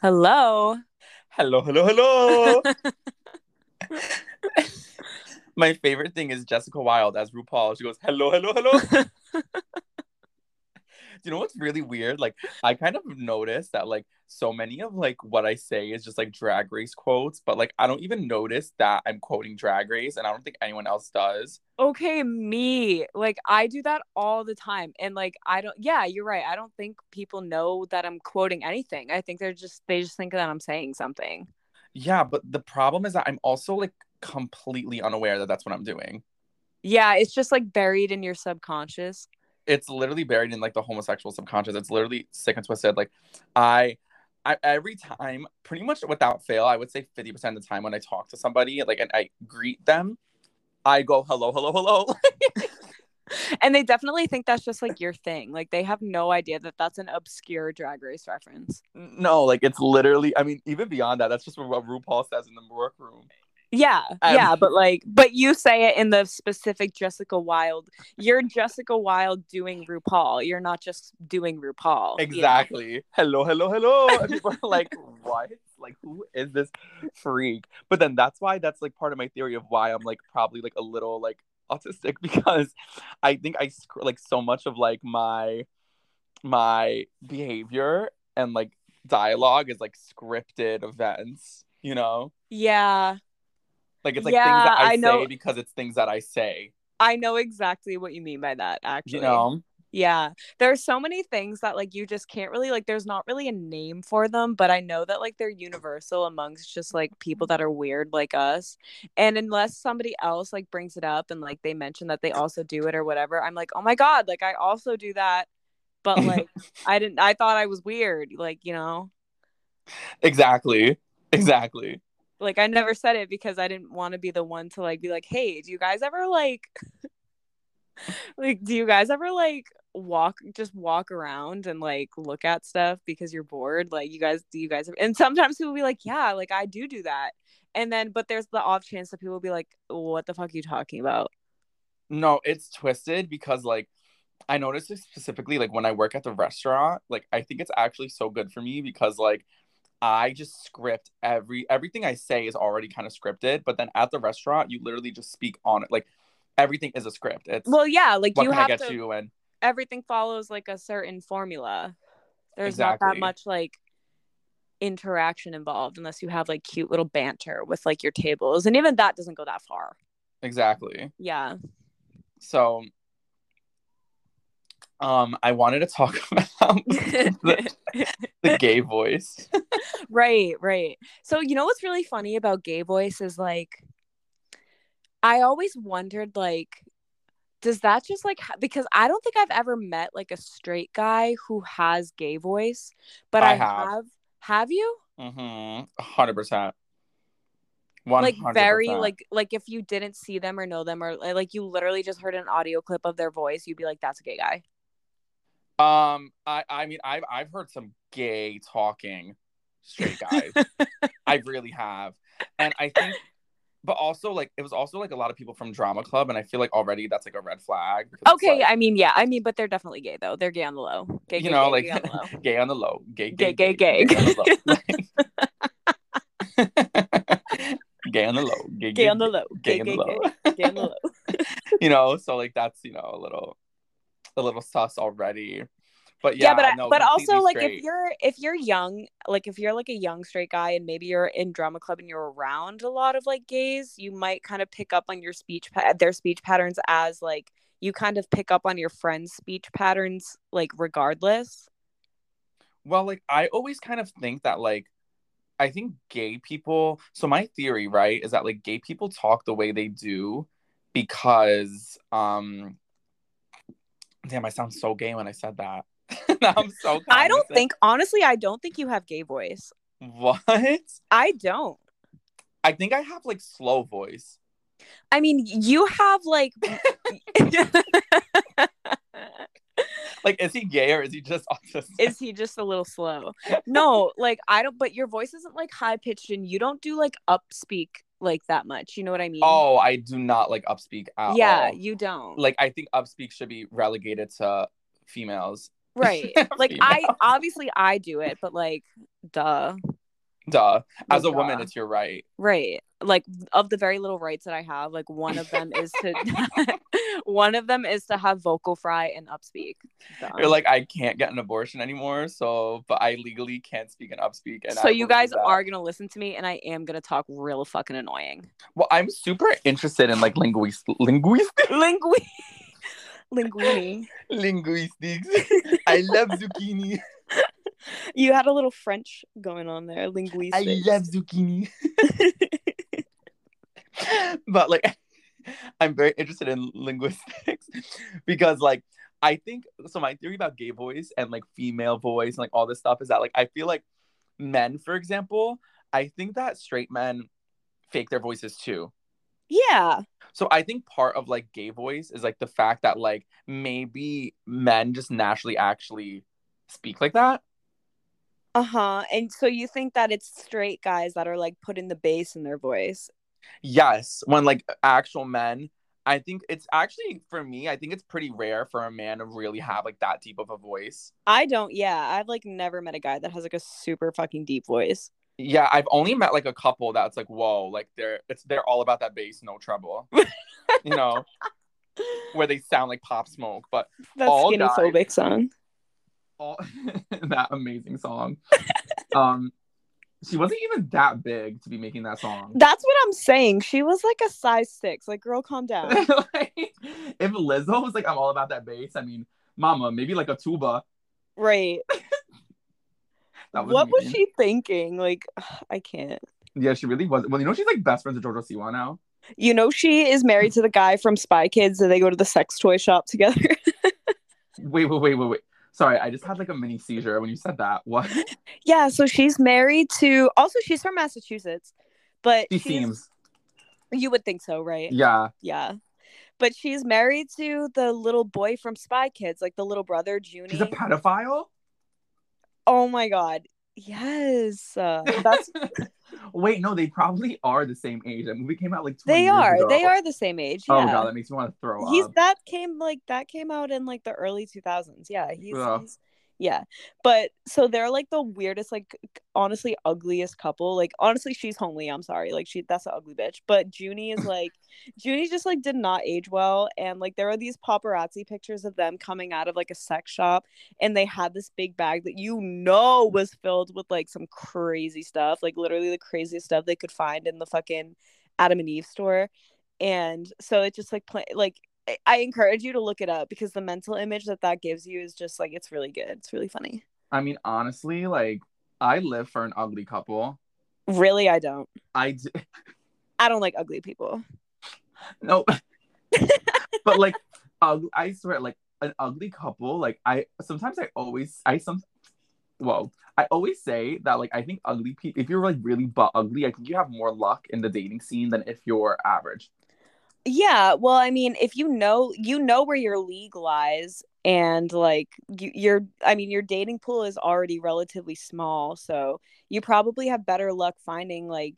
Hello. Hello. Hello. Hello. My favorite thing is Jessica Wild as RuPaul. She goes, "Hello. Hello. Hello." Do you know what's really weird? Like, I kind of noticed that like so many of like what I say is just like drag race quotes, but like I don't even notice that I'm quoting drag race, and I don't think anyone else does. okay, me. Like I do that all the time. And like I don't yeah, you're right. I don't think people know that I'm quoting anything. I think they're just they just think that I'm saying something. Yeah, but the problem is that I'm also like completely unaware that that's what I'm doing. Yeah, it's just like buried in your subconscious. It's literally buried in like the homosexual subconscious. It's literally sick and twisted. Like, I, I every time, pretty much without fail, I would say fifty percent of the time when I talk to somebody, like, and I greet them, I go hello, hello, hello. And they definitely think that's just like your thing. Like they have no idea that that's an obscure drag race reference. no, like it's literally. I mean, even beyond that, that's just what RuPaul says in the workroom. Yeah, Um, yeah, but like, but you say it in the specific Jessica Wild. You're Jessica Wild doing RuPaul. You're not just doing RuPaul. you know? Exactly. Hello, hello, hello. And people are like, what? Like, who is this freak? But then that's why that's like part of my theory of why I'm like probably like a little like autistic because I think I sc- like so much of like my my behavior and like dialogue is like scripted events, you know? Yeah, Like it's like Yeah, things that I, I know. say because it's things that I say, I know exactly what you mean by that. Actually, you know? Yeah, there are so many things that like you just can't really like. There's not really a name for them, but I know that like they're universal amongst just like people that are weird like us. And unless somebody else like brings it up and like they mention that they also do it or whatever, I'm like, oh my god, like I also do that. But like I didn't. I thought I was weird. Like you know, Exactly. Exactly. Like I never said it because I didn't want to be the one to like be like, hey, do you guys ever like, like, do you guys ever like walk just walk around and like look at stuff because you're bored? Like, you guys, do you guys? And sometimes people be like, yeah, like I do do that. And then, but there's the off chance that people be like, what the fuck are you talking about? No, it's twisted because like I noticed it specifically like when I work at the restaurant, like I think it's actually so good for me because like I just script every everything I say is already kind of scripted, but then at the restaurant you literally just speak on it. Like everything is a script. It's Well, yeah, like you can I have get to. you and Everything follows like a certain formula. There's not that much like interaction involved unless you have like cute little banter with like your tables and even that doesn't go that far exactly. yeah So um I wanted to talk about the, the gay voice. right right so you know what's really funny about gay voice is like i always wondered like does that just like ha- because i don't think i've ever met like a straight guy who has gay voice but i, I have. have have you Mm-hmm. Hundred percent. One like very like like if you didn't see them or know them or like you literally just heard an audio clip of their voice you'd be like that's a gay guy Um, I I mean I've I've heard some gay talking straight guys. I really have, and I think, but also like it was also like a lot of people from drama club, and I feel like already that's like a red flag. okay like, i mean yeah i mean but they're definitely gay though they're gay on the low gay, you gay, know, gay, like gay on the low gay on the low, gay, Gay, gay, gay, gay. on the low. gay on the low, gay, gay on the low gay gay on the low. gay on the low you know, so like that's you know a little, a little sus already. But yeah, yeah, but I, no, but also like if you're if you're young like if you're like a young straight guy and maybe you're in drama club and you're around a lot of like gays you might kind of pick up on your speech pa- their speech patterns as like you kind of pick up on your friends speech patterns like regardless Well, like I always kind of think that like I think gay people, so my theory, right, is that like gay people talk the way they do because um damn, I sound so gay when I said that. I'm so i don't think honestly i don't think you have gay voice what? i don't I think I have like slow voice. i mean you have like Like, is he gay or is he just autistic? is he just a little slow no like i don't but your voice isn't like high pitched and you don't do like up speak like that much you know what i mean oh, I do not like upspeak at yeah all. you don't Like I think upspeak should be relegated to females. Right. Like I obviously I do it, but like duh. Duh. As Like, a woman, it's your right. Right. Like of the very little rights that I have, like one of them is to one of them is to have vocal fry and upspeak. Duh. You're like, I can't get an abortion anymore, so but I legally can't speak and upspeak. And so I you guys are gonna listen to me and I am gonna talk real fucking annoying. Well, I'm super interested in like linguist linguistics. Lingui linguini. linguistics. I love zucchini. You had a little French going on there. Linguistics. I love zucchini. But like I'm very interested in linguistics because like I think so my theory about gay voice and like female voice and like all this stuff is that like I feel like men, for example, I think that straight men fake their voices too. Yeah. So I think part of like gay voice is like the fact that like maybe men just naturally actually speak like that. Uh-huh. And so you think that it's straight guys that are like putting the bass in their voice. Yes, when like actual men, I think it's actually for me, I think it's pretty rare for a man to really have like that deep of a voice. I don't yeah, I've like never met a guy that has like a super fucking deep voice. Yeah, I've only met like a couple that's like, whoa, like they're it's they're all about that bass, no trouble. you know, where they sound like pop smoke, but That All skinny phobic song. all that amazing song. um she wasn't even that big to be making that song. That's what I'm saying. She was like a size six. Like, girl, calm down. like, if Lizzo was like, I'm all about that bass, I mean, mama, maybe like a tuba. right. That was What was she thinking? Like, I can't. Yeah, she really was. Well, you know, she's like best friends with Jojo Siwa now. You know, she is married to the guy from Spy Kids, and they go to the sex toy shop together. Wait, wait, wait, wait, wait. Sorry, I just had like a mini seizure when you said that. What? yeah, so she's married to. Also, she's from Massachusetts, but She seems. You would think so, right? Yeah. Yeah. But she's married to the little boy from Spy Kids, like the little brother, Juni. She's a pedophile? oh my god. Yes. Uh, that's Wait, no, they probably are the same age. That movie came out like 20 they are. ago. They are the same age. Yeah. Oh god, that makes me want to throw he's up. that came like that came out in like the early 2000s yeah he's, he's yeah. But so they're like the weirdest like honestly ugliest couple. Like honestly she's homely i'm sorry. Like she that's an ugly bitch. But juni is like juni just like did not age well. And like there are these paparazzi pictures of them coming out of like a sex shop. And they had this big bag that you know was filled with like some crazy stuff. Like literally the craziest stuff they could find in the fucking adam and eve store. And so it just like play like I- encourage you to look it up because the mental image that that gives you is just like it's really good. It's really funny. I mean, honestly, like I live for an ugly couple. Really, I don't. I d- I don't like ugly people. no, but like, ug- I swear, like an ugly couple. Like I sometimes I always I some. well I always say that like I think ugly people if you're like really but ugly, I think you have more luck in the dating scene than if you're average. Yeah, well, I mean, if you know, you know where your league lies, and like you, you're, I mean, your dating pool is already relatively small, so you probably have better luck finding like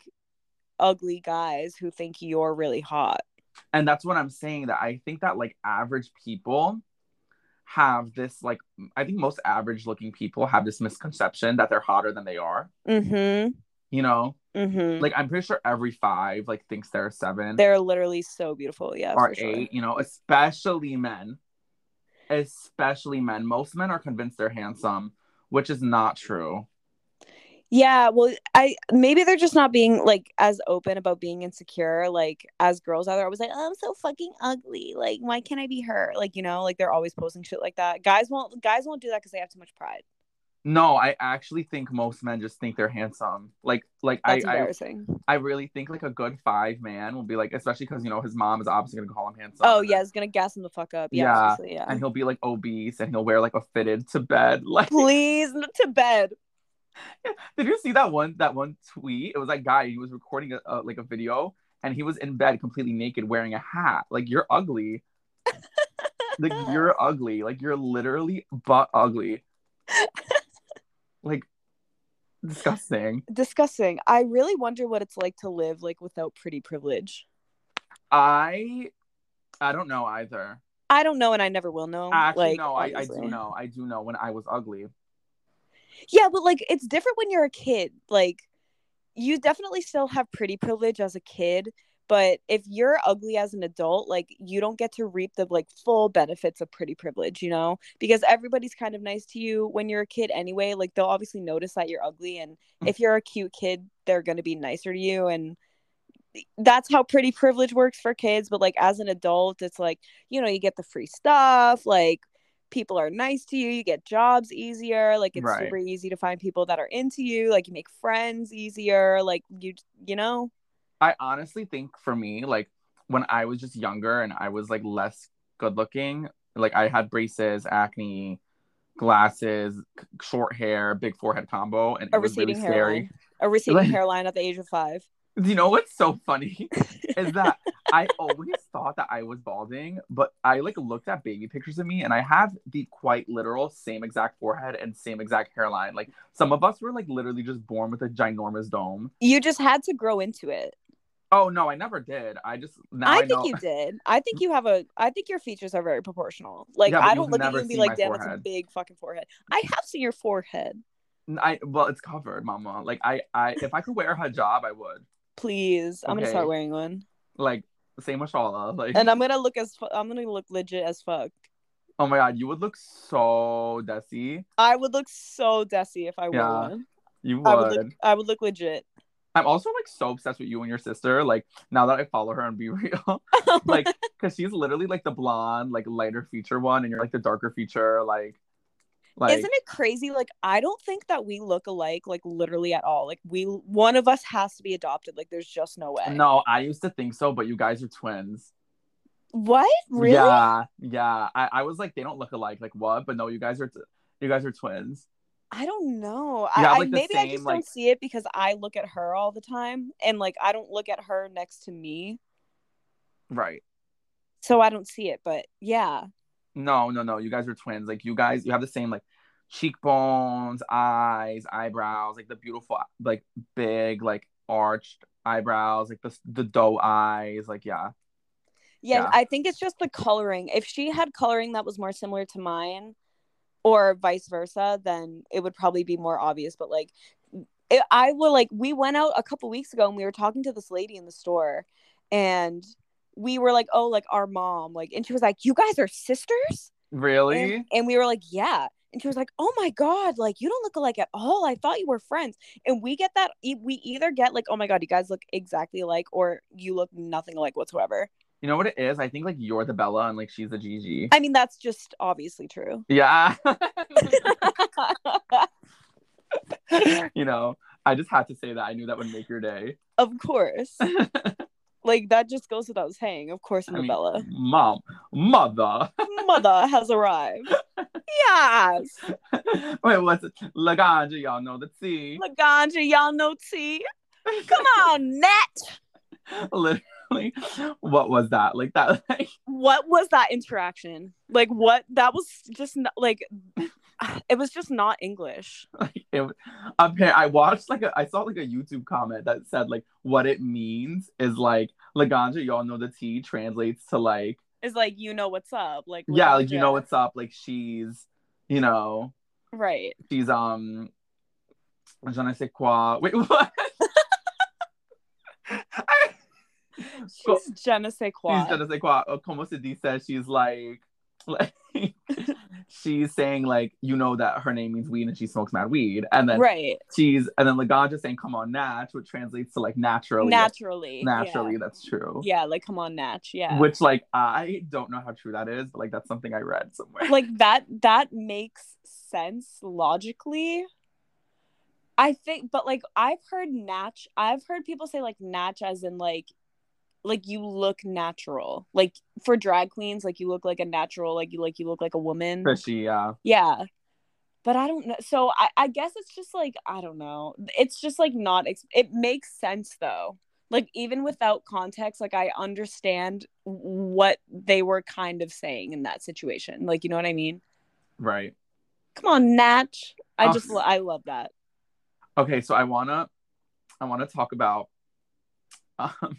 ugly guys who think you're really hot. and that's what i'm saying that i think that like average people have this like i think most average looking people have this misconception that they're hotter than they are Mm-hmm. You know Mm-hmm. like i'm pretty sure every five like thinks they're seven They're literally so beautiful. Yeah, or for sure. eight you know especially men especially men most men are convinced they're handsome which is not true Yeah, well, I maybe they're just not being like as open about being insecure. Like as girls are, they're always like, "Oh, I'm so fucking ugly. Like, why can't I be her?" Like, you know, like they're always posting shit like that. Guys won't. Guys won't do that because they have too much pride. No i actually think most men just think they're handsome like like That's I, I embarrassing. I really think like a good five man will be like, especially because you know his mom is obviously gonna call him handsome. oh yeah, it's gonna gas him the fuck up. Yeah, Yeah, yeah. and he'll be like obese and he'll wear like a fitted to bed. Like, Please to bed. did you see that one that one tweet? It was that guy. He was recording a, a like a video and he was in bed completely naked wearing a hat. Like you're ugly. like you're ugly. Like you're literally butt ugly. like disgusting. Disgusting. I really wonder what it's like to live like without pretty privilege. I I don't know either. I don't know, and I never will know. Actually, like, no, I, I do know. I do know when I was ugly. Yeah, but like it's different when you're a kid. Like you definitely still have pretty privilege as a kid, but if you're ugly as an adult, like you don't get to reap the like full benefits of pretty privilege, you know? Because everybody's kind of nice to you when you're a kid anyway. Like they'll obviously notice that you're ugly and hmm. if you're a cute kid, they're going to be nicer to you and that's how pretty privilege works for kids, but like as an adult, it's like, you know, you get the free stuff, like people are nice to you you get jobs easier like it's Right. super easy to find people that are into you like you make friends easier like you you know I honestly think for me, like when I was just younger and I was like less good looking, like I had braces, acne, glasses, short hair, big forehead combo, and it a was really receding scary. hairline a receding Like- hairline at the age of five You know what's so funny is that I always thought that I was balding, but I like looked at baby pictures of me and I have the quite literal same exact forehead and same exact hairline. Like some of us were like literally just born with a ginormous dome. you just had to grow into it Oh no, I never did. I just now I, i think know. you did i think you have a i think your features are very proportional like Yeah, i don't look at you and be like damn that's a big fucking forehead i have seen your forehead I well, it's covered, mama. Like I, I if I could wear a hijab, I would. please i'm gonna start wearing one Like same with Shala. Like and i'm gonna look as fu- i'm gonna look legit as fuck oh my god, you would look so desi. i would look so desi if i wore Yeah. one You would. I would look I would look legit. I'm also like so obsessed with you and your sister. Like now that I follow her and BeReal, like because she's literally like the blonde, like lighter feature one, and you're like the darker feature. Like, like Isn't it crazy? Like I don't think that we look alike, like literally at all. Like we one of us has to be adopted. Like there's just no way. no, I used to think so, but you guys are twins. What? Really? Yeah, yeah. I, I was like, they don't look alike. Like what? But no, you guys are t- you guys are twins. I don't know. You I, have, I like, the maybe I just like- don't see it because I look at her all the time and like I don't look at her next to me. Right. So I don't see it. But yeah. No, no, no. You guys are twins. Like you guys, you have the same like cheekbones, eyes, eyebrows, like the beautiful, like big, like arched eyebrows, like the the doe eyes. Like yeah, yeah. Yeah. I think it's just the coloring. If she had coloring that was more similar to mine or vice versa, then it would probably be more obvious. But like, it, I will like, we went out a couple weeks ago and we were talking to this lady in the store and we were like, oh, like our mom, like, and she was like, you guys are sisters? really. And, and we were like, yeah. And she was like, oh my God, like, you don't look alike at all. I thought you were friends. And we get that, we either get like, oh my God, you guys look exactly alike, or you look nothing alike whatsoever. You know what it is? I think like you're the Bella and like she's the Gigi. I mean, that's just obviously true. Yeah. you know, I just had to say that. I knew that would make your day. of course. like, that just goes without saying. Of course, I'm I mean- Bella. Mom, mother. Mother has arrived. Yes. Wait, what's it? Laganja, y'all know the tea. Laganja, y'all know tea. Come on, Net. Literally, what was that? Like that? Like, What was that interaction? Like, what? That was just not, like, it was just not English. like it, apparently, I watched like a, I saw like a YouTube comment that said like what it means is like Laganja, y'all know the t translates to like It's like, you know what's up. Like, yeah, like you know what's up. Like she's, you know, Right. she's um, je ne sais quoi. Wait, what? I- Go- She's je ne sais quoi. She's je ne sais quoi. uh, Como se dice? She's like, like she's saying like you know that her name means weed and she smokes mad weed, and then right. she's and then Laganja saying come on Natch, which translates to like naturally. Naturally. naturally, Yeah. that's true. Yeah, like come on, Natch. Yeah. Which like I don't know how true that is, but like that's something I read somewhere. like that that makes sense logically. I think but like I've heard natch I've heard people say like natch as in like like you look natural. Like for drag queens, like you look like a natural, like you like you look like a woman. Fishy, yeah. Yeah. But I don't know. So I, I guess it's just like, I don't know. It's just like not, ex- it makes sense though. Like even without context, like I understand what they were kind of saying in that situation. Like, you know what I mean? Right. Come on, Natch. I Oh. just, I love that. Okay, so I wanna I wanna talk about um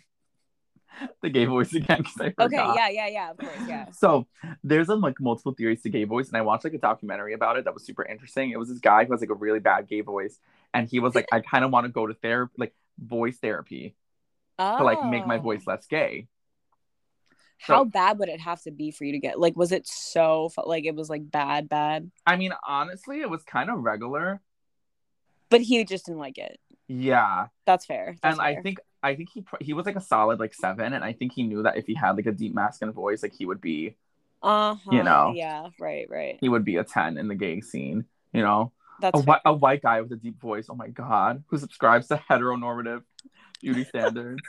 the gay voice again because I forgot. Okay, yeah, yeah, yeah, of course, yeah. So there's um, like multiple theories to gay voice, and I watched like a documentary about it that was super interesting. It was this guy who has like a really bad gay voice, and he was like, I kind of want to go to therapy, like voice therapy, Oh. to like make my voice less gay. How so- bad would it have to be for you to get? Like, was it so like it was like bad, bad? I mean, honestly, it was kind of regular. But he just didn't like it. Yeah, That's fair. That's and I think I think he he was like a solid like seven, and I think he knew that if he had like a deep masculine voice, like he would be uh huh, you know. yeah, right, right. he would be a ten in the gay scene. You know, That's a white a white guy with a deep voice. Oh my god, who subscribes to heteronormative beauty standards.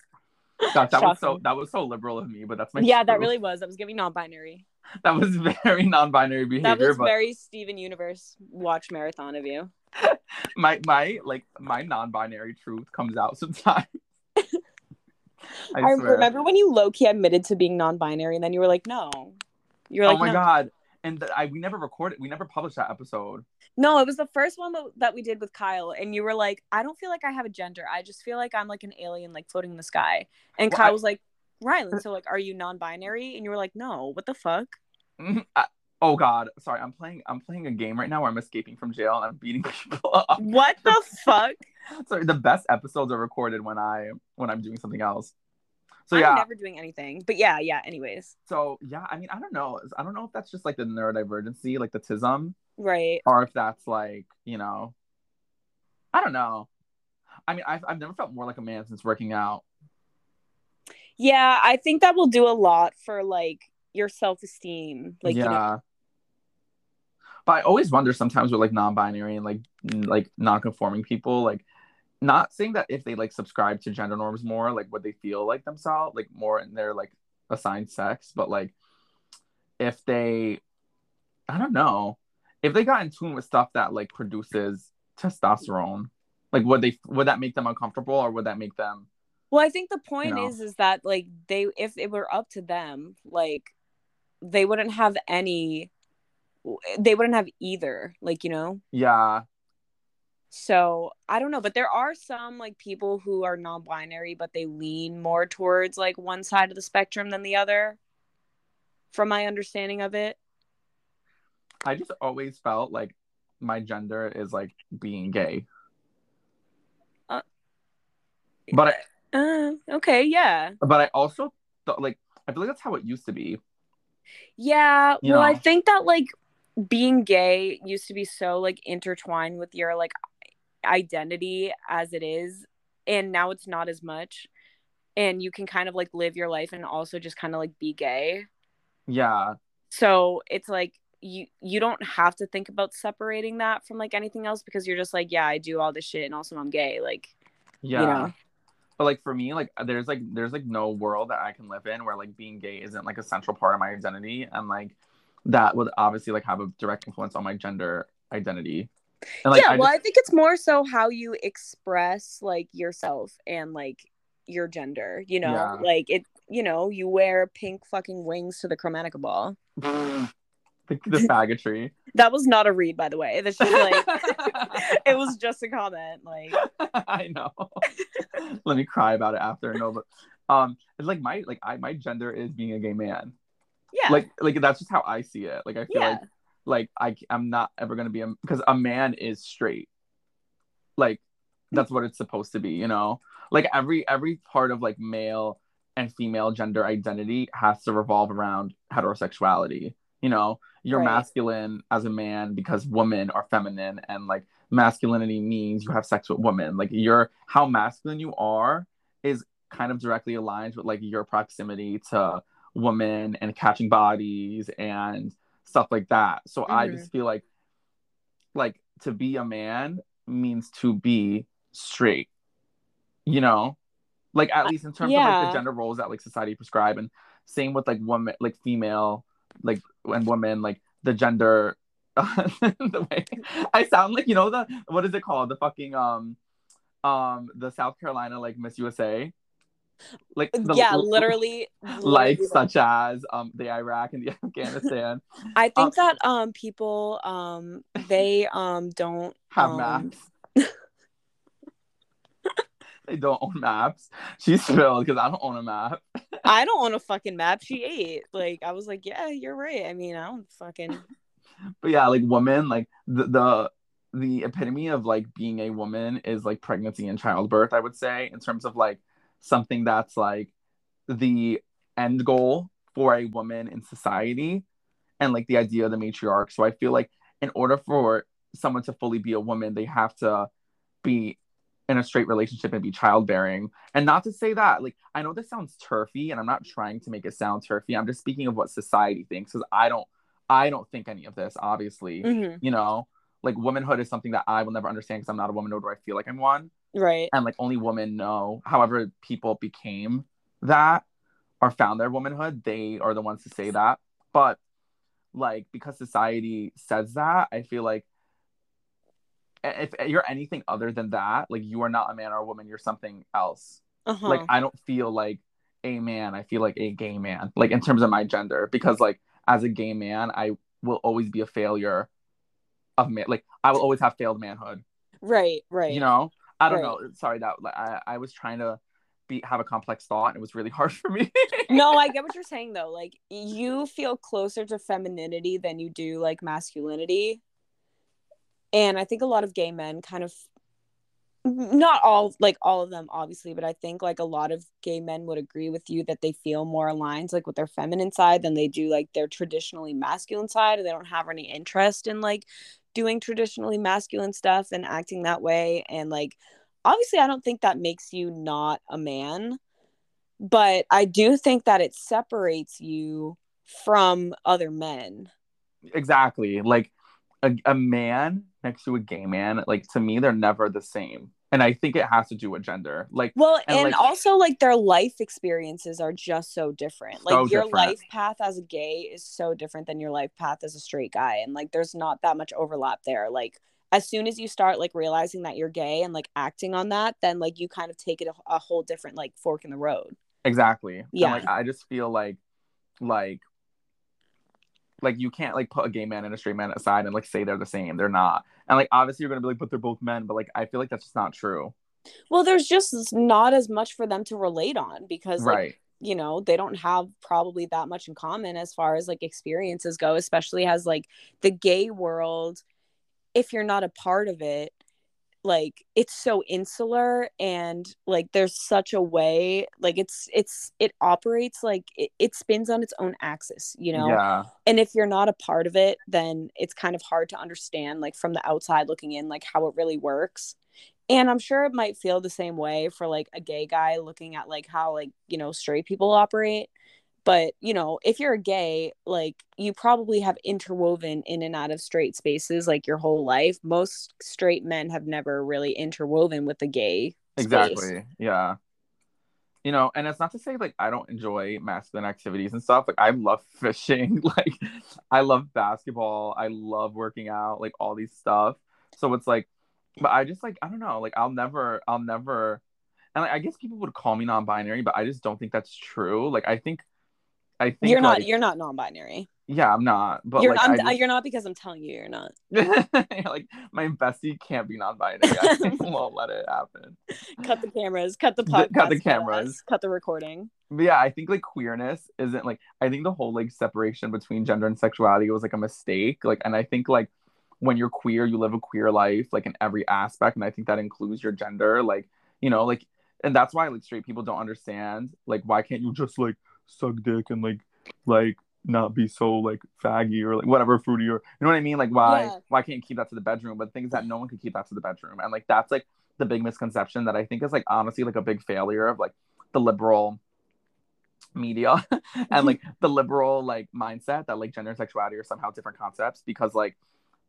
Gosh, that was so that was so liberal of me, but that's my yeah, that truth. really was. That was giving non-binary. that was very non-binary behavior. That was but very Steven Universe watch marathon of you. my my like my non-binary truth comes out sometimes. I, I, remember when you low key admitted to being non-binary, and then you were like, "No." You're like, oh my no. god! And th- I we never recorded, we never published that episode. No, it was the first one that, that we did with Kyle, and you were like, "I don't feel like I have a gender. I just feel like I'm like an alien, like floating in the sky." And Well, Kyle I- was like, "Rylan, so like, are you non-binary?" And you were like, "No, what the fuck?" Mhm. I- oh god, sorry. I'm playing. I'm playing a game right now where I'm escaping from jail and I'm beating people up. What the fuck? Sorry, the best episodes are recorded when I when I'm doing something else. So I'm yeah, never doing anything. But yeah, yeah. Anyways, so yeah. I mean, I don't know. I don't know if that's just like the neurodivergency, like the tism, right. or if that's like you know, I don't know. I mean, I've I've never felt more like a man since working out. Yeah, I think that will do a lot for like your self-esteem. Like, yeah. you know, But I always wonder sometimes with like non-binary and like n- like non-conforming people, like not saying that if they like subscribe to gender norms more, like would they feel like themselves, like more in their like assigned sex, but like if they, I don't know, if they got in tune with stuff that like produces testosterone, like would they would that make them uncomfortable or would that make them? Well, I think the point know. is is that like they if it were up to them, like they wouldn't have any they wouldn't have either, like, you know. Yeah, So, I don't know, but there are some like people who are non-binary but they lean more towards like one side of the spectrum than the other from my understanding of it. I just always felt like my gender is like being gay. Uh, but I, Uh, okay, yeah. but I also thought like I feel like that's how it used to be. Yeah, You well, I think that like being gay used to be so like intertwined with your like identity as it is, and now it's not as much. And you can kind of like live your life and also just kind of like be gay. Yeah, So it's like you you don't have to think about separating that from like anything else because you're just like, yeah, I do all this shit and also I'm gay. Like, yeah. you know. But like for me, like there's like there's like no world that I can live in where like being gay isn't like a central part of my identity, and like that would obviously like have a direct influence on my gender identity. And like yeah, I well, just, I think it's more so how you express like yourself and like your gender, you know? Yeah. Like it, you know, you wear pink fucking wings to the Chromatica ball. the, the faggotry. That was not a read, by the way. Just like it was just a comment. Like, I know. Let me cry about it after. No, but um, it's like my like I my gender is being a gay man. yeah. Like like that's just how I see it. Like I feel yeah. like like I I'm not ever gonna be a because a man is straight. Like that's what it's supposed to be, you know. Like every every part of like male and female gender identity has to revolve around heterosexuality. You know, you're Right. masculine as a man because women are feminine, and like masculinity means you have sex with women. Like you're how masculine you are is kind of directly aligned with like your proximity to women and catching bodies and stuff like that. So I Mhm. just feel like like to be a man means to be straight. You know? Like at least in terms of like the gender roles that like society prescribe and same with like women like female like and women like the gender the way I sound like you know the what is it called the fucking um um the South Carolina like Miss USA like the, yeah, literally, like literally that. such as um the Iraq and the Afghanistan I think um, that um people um they um don't have um, maps. they don't own maps. She's thrilled because I don't own a map. I don't own a fucking map. She ate. Like I was like, yeah, you're right. I mean, I don't fucking. But yeah, like women, like the the the epitome of like being a woman is like pregnancy and childbirth. I would say in terms of like something that's like the end goal for a woman in society and like the idea of the matriarch. So I feel like in order for someone to fully be a woman, they have to be in a straight relationship and be childbearing. And not to say that, like, I know this sounds turfy, and I'm not trying to make it sound turfy. I'm just speaking of what society thinks, because I don't, I don't think any of this. Obviously, Mhm. you know, like womanhood is something that I will never understand because I'm not a woman, nor do I feel like I'm one. Right. And like only women know. However, people became that or found their womanhood, they are the ones to say that. But like because society says that, I feel like if you're anything other than that, like you are not a man or a woman, you're something else. Uh-huh. Like I don't feel like a man, I feel like a gay man, like in terms of my gender, because like as a gay man, I will always be a failure of man. Like I will always have failed manhood. right. Right. You know, I don't Right. know. Sorry that like, I I was trying to be have a complex thought, and it was really hard for me. no, I get what you're saying though. Like you feel closer to femininity than you do like masculinity. And I think a lot of gay men kind of not all like all of them obviously, but I think like a lot of gay men would agree with you that they feel more aligned like with their feminine side than they do like their traditionally masculine side and they don't have any interest in like doing traditionally masculine stuff and acting that way and like obviously I don't think that makes you not a man but I do think that it separates you from other men. exactly. Like a, a man next to a gay man, like to me, they're never the same. And I think it has to do with gender. Like Well, And, and, like- also like their life experiences are just so different. Like So your different. life path as a gay is so different than your life path as a straight guy and like there's not that much overlap there. Like as soon as you start like realizing that you're gay and like acting on that, then like you kind of take it a, a whole different like fork in the road. exactly. Yeah. And, like I just feel like like like you can't like put a gay man and a straight man aside and like say they're the same. They're not. And like obviously you're gonna be like, but they're both men. But like I feel like that's just not true. Well, there's just not as much for them to relate on because like right. you know they don't have probably that much in common as far as like experiences go especially as like the gay world if you're not a part of it like it's so insular and like there's such a way like it's it's it operates like it, it spins on its own axis you know? Yeah. and if you're not a part of it then it's kind of hard to understand like from the outside looking in like how it really works. And i'm sure it might feel the same way for like a gay guy looking at like how like you know straight people operate but you know if you're a gay like you probably have interwoven in and out of straight spaces like your whole life most straight men have never really interwoven with the gay space. Exactly. Yeah. You know, and it's not to say like I don't enjoy masculine activities and stuff. Like I love fishing, like I love basketball, I love working out, like all these stuff. So it's like, but I just like I don't know, like I'll never, I'll never, and like, I guess people would call me non-binary, but I just don't think that's true. Like I think, I think you're not like- you're not non-binary yeah, I'm not, but you're like not just- you're not because i'm telling you you're not like my bestie can't be non-binary. I won't let it happen. cut the cameras cut the podcast cut the cameras. cut the recording But yeah, I think like queerness isn't like I think the whole like separation between gender and sexuality was like a mistake. Like, and I think like when you're queer, you live a queer life like in every aspect, and I think that includes your gender. Like, you know, like, and that's why like straight people don't understand like why can't you just like suck dick and like like not be so like faggy or like whatever fruity or you know what I mean? Like why Yeah. why can't you keep that to the bedroom? But things that no one can keep that to the bedroom, and like that's like the big misconception that I think is like honestly like a big failure of like the liberal media and like the liberal like mindset that like gender and sexuality are somehow different concepts because like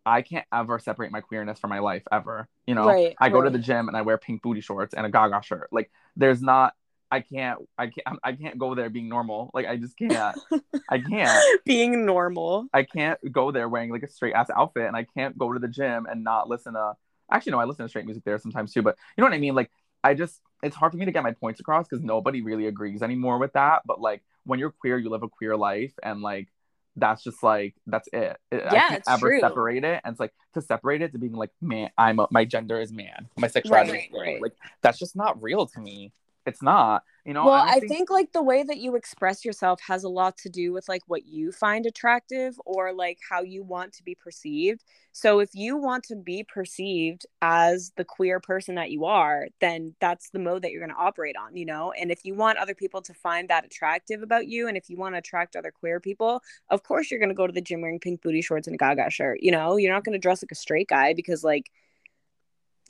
I can't ever separate my queerness from my life ever. You know, Right, I go to the gym and I wear pink booty shorts and a Gaga shirt. Like there's not I can't I can't I can't go there being normal. Like I just can't. I can't. being normal I can't go there wearing like a straight ass outfit and I can't go to the gym and not listen to actually no, I listen to straight music there sometimes too, but you know what I mean? Like I just it's hard for me to get my points across because nobody really agrees anymore with that. But like when you're queer, you live a queer life and like that's just like that's it. It- I can't it's ever true. separate it. And it's like to separate it to being like man, I'm a, my gender is man, my sexuality Right, is right. Like that's just not real to me. It's not. You know. well don't i think like the way that you express yourself has a lot to do with like what you find attractive or like how you want to be perceived so if you want to be perceived as the queer person that you are then that's the mode that you're going to operate on you know and if you want other people to find that attractive about you and if you want to attract other queer people of course you're going to go to the gym wearing pink booty shorts and a gaga shirt you know you're not going to dress like a straight guy because like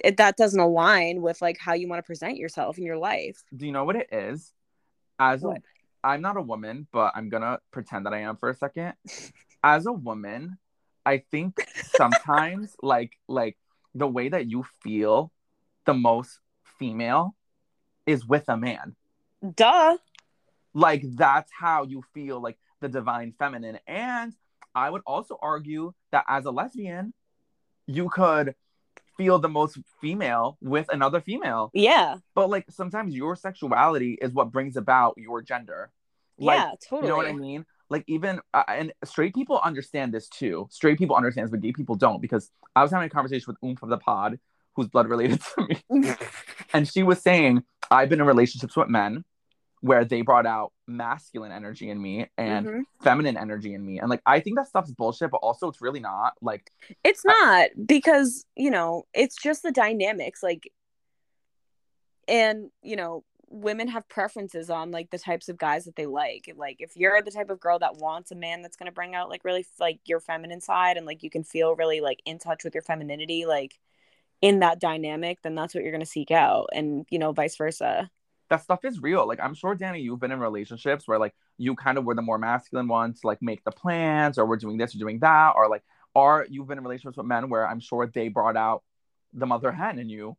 it, that doesn't align with like how you want to present yourself in your life do you know what it is? As a, What? I'm not a woman, but I'm gonna pretend that I am for a second. As a woman, I think sometimes like like the way that you feel the most female is with a man. duh Like that's how you feel like the divine feminine. And I would also argue that as a lesbian, you could feel the most female with another female. yeah But like sometimes your sexuality is what brings about your gender. Like, yeah, totally. You know what I mean? Like even uh, and straight people understand this too. Straight people understand this, but gay people don't because I was having a conversation with Oomph of the Pod, who's blood related to me, and she was saying I've been in relationships with men where they brought out masculine energy in me and Mhm. feminine energy in me, and like I think that stuff's bullshit, but also it's really not. Like It's not because, you know, it's just the dynamics like and, you know, women have preferences on like the types of guys that they like. Like if you're the type of girl that wants a man that's going to bring out like really like your feminine side and like you can feel really like in touch with your femininity like in that dynamic, then that's what you're going to seek out and, you know, vice versa. That stuff is real. Like I'm sure Danny, you've been in relationships where like you kind of were the more masculine one to like make the plans, or we're doing this or doing that, or like, or you've been in relationships with men where I'm sure they brought out the mother hen in you.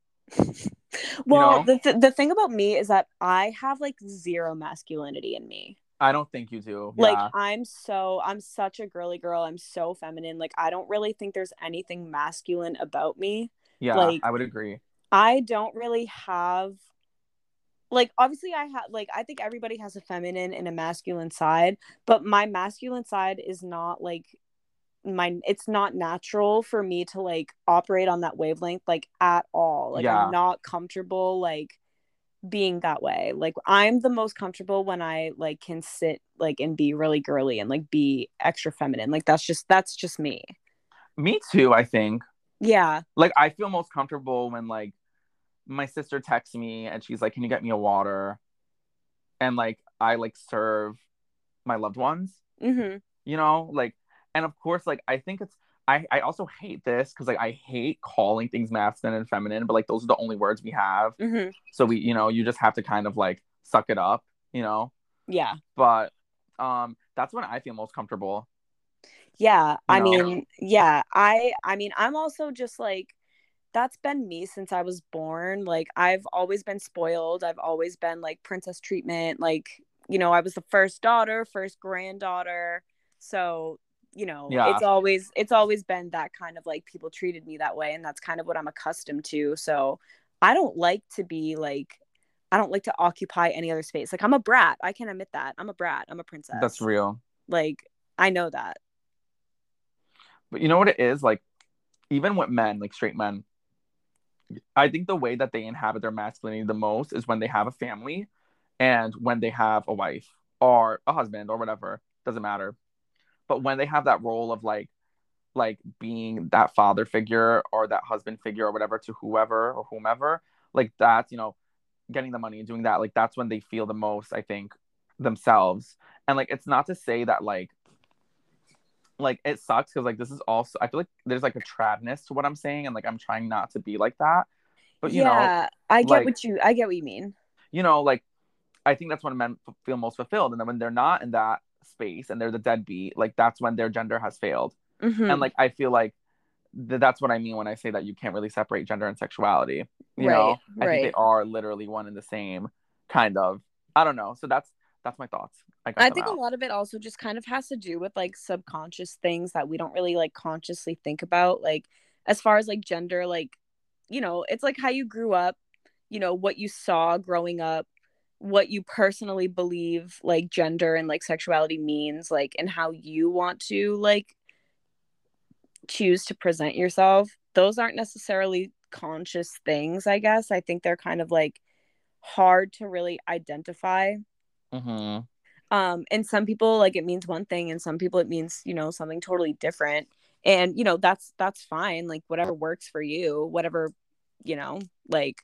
Well, know? the th- the thing about me is that I have like zero masculinity in me. I don't think you do. like yeah. i'm so i'm such a girly girl i'm so feminine like i don't really think there's anything masculine about me yeah, like- I would agree. i don't really have like obviously i have like i think everybody has a feminine and a masculine side but my masculine side is not like my it's not natural for me to like operate on that wavelength like at all like Yeah. i'm not comfortable like being that way like i'm the most comfortable when i like can sit like and be really girly and like be extra feminine like that's just that's just me Me too. I think. yeah Like I feel most comfortable when like my sister texts me and she's like, "Can you get me a water?" And like I like serve my loved ones. mm-hmm you know like and of course like i think it's i i also hate this because like i hate calling things masculine and feminine but like those are the only words we have mm-hmm so we you know you just have to kind of like suck it up you know yeah but um that's when i feel most comfortable yeah i know? mean yeah i i mean i'm also just like that's been me since i was born like i've always been spoiled i've always been like princess treatment like you know i was the first daughter first granddaughter so you know Yeah. it's always it's always been that kind of like people treated me that way and that's kind of what i'm accustomed to so i don't like to be like i don't like to occupy any other space like i'm a brat i can admit that i'm a brat i'm a princess. that's real. Like i know that. But you know what it is like even with men like straight men i think the way that they inhabit their masculinity the most is when they have a family and when they have a wife or a husband or whatever doesn't matter. But when they have that role of like like being that father figure or that husband figure or whatever to whoever or whomever like that's you know getting the money and doing that like that's when they feel the most i think themselves. And like it's not to say that like like it sucks because like this is also i feel like there's like a tradness to what i'm saying and like i'm trying not to be like that. But you know yeah i get like- what you i get what you mean. You know like i think that's when men f- feel most fulfilled and then when they're not in that space and they're the deadbeat like that's when their gender has failed. Mhm. and like i feel like th- that's what i mean when i say that you can't really separate gender and sexuality you Right, know i think they are literally one and the same kind of. I don't know so that's that's my thoughts. I, I think a lot of it also just kind of has to do with like subconscious things that we don't really like consciously think about. Like, as far as like gender, like, you know, it's like how you grew up, you know, what you saw growing up, what you personally believe like gender and like sexuality means like and how you want to like choose to present yourself. Those aren't necessarily conscious things i guess. I think they're kind of like hard to really identify hmm um and some people like it means one thing and some people it means you know something totally different. And you know that's that's fine like whatever works for you whatever you know like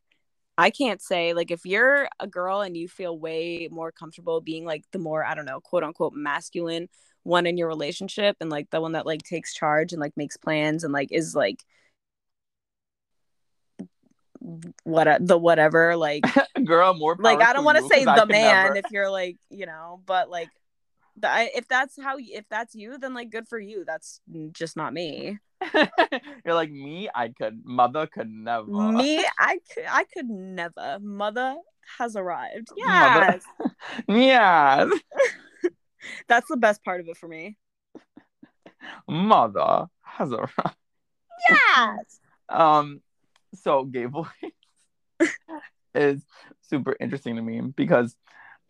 i can't say like if you're a girl and you feel way more comfortable being like the more i don't know quote unquote masculine one in your relationship and like the one that like takes charge and like makes plans and like is like what the whatever like Girl, more like I don't want to say the man never. if you're like you know, but like the, I, if that's how if that's you, then like good for you. That's just not me. You're like me. I could. Mother could never. Me, I could I could never. Mother has arrived. Yes, Yeah. that's the best part of it for me. Mother has arrived Yes. Um. So gay voice is super interesting to me because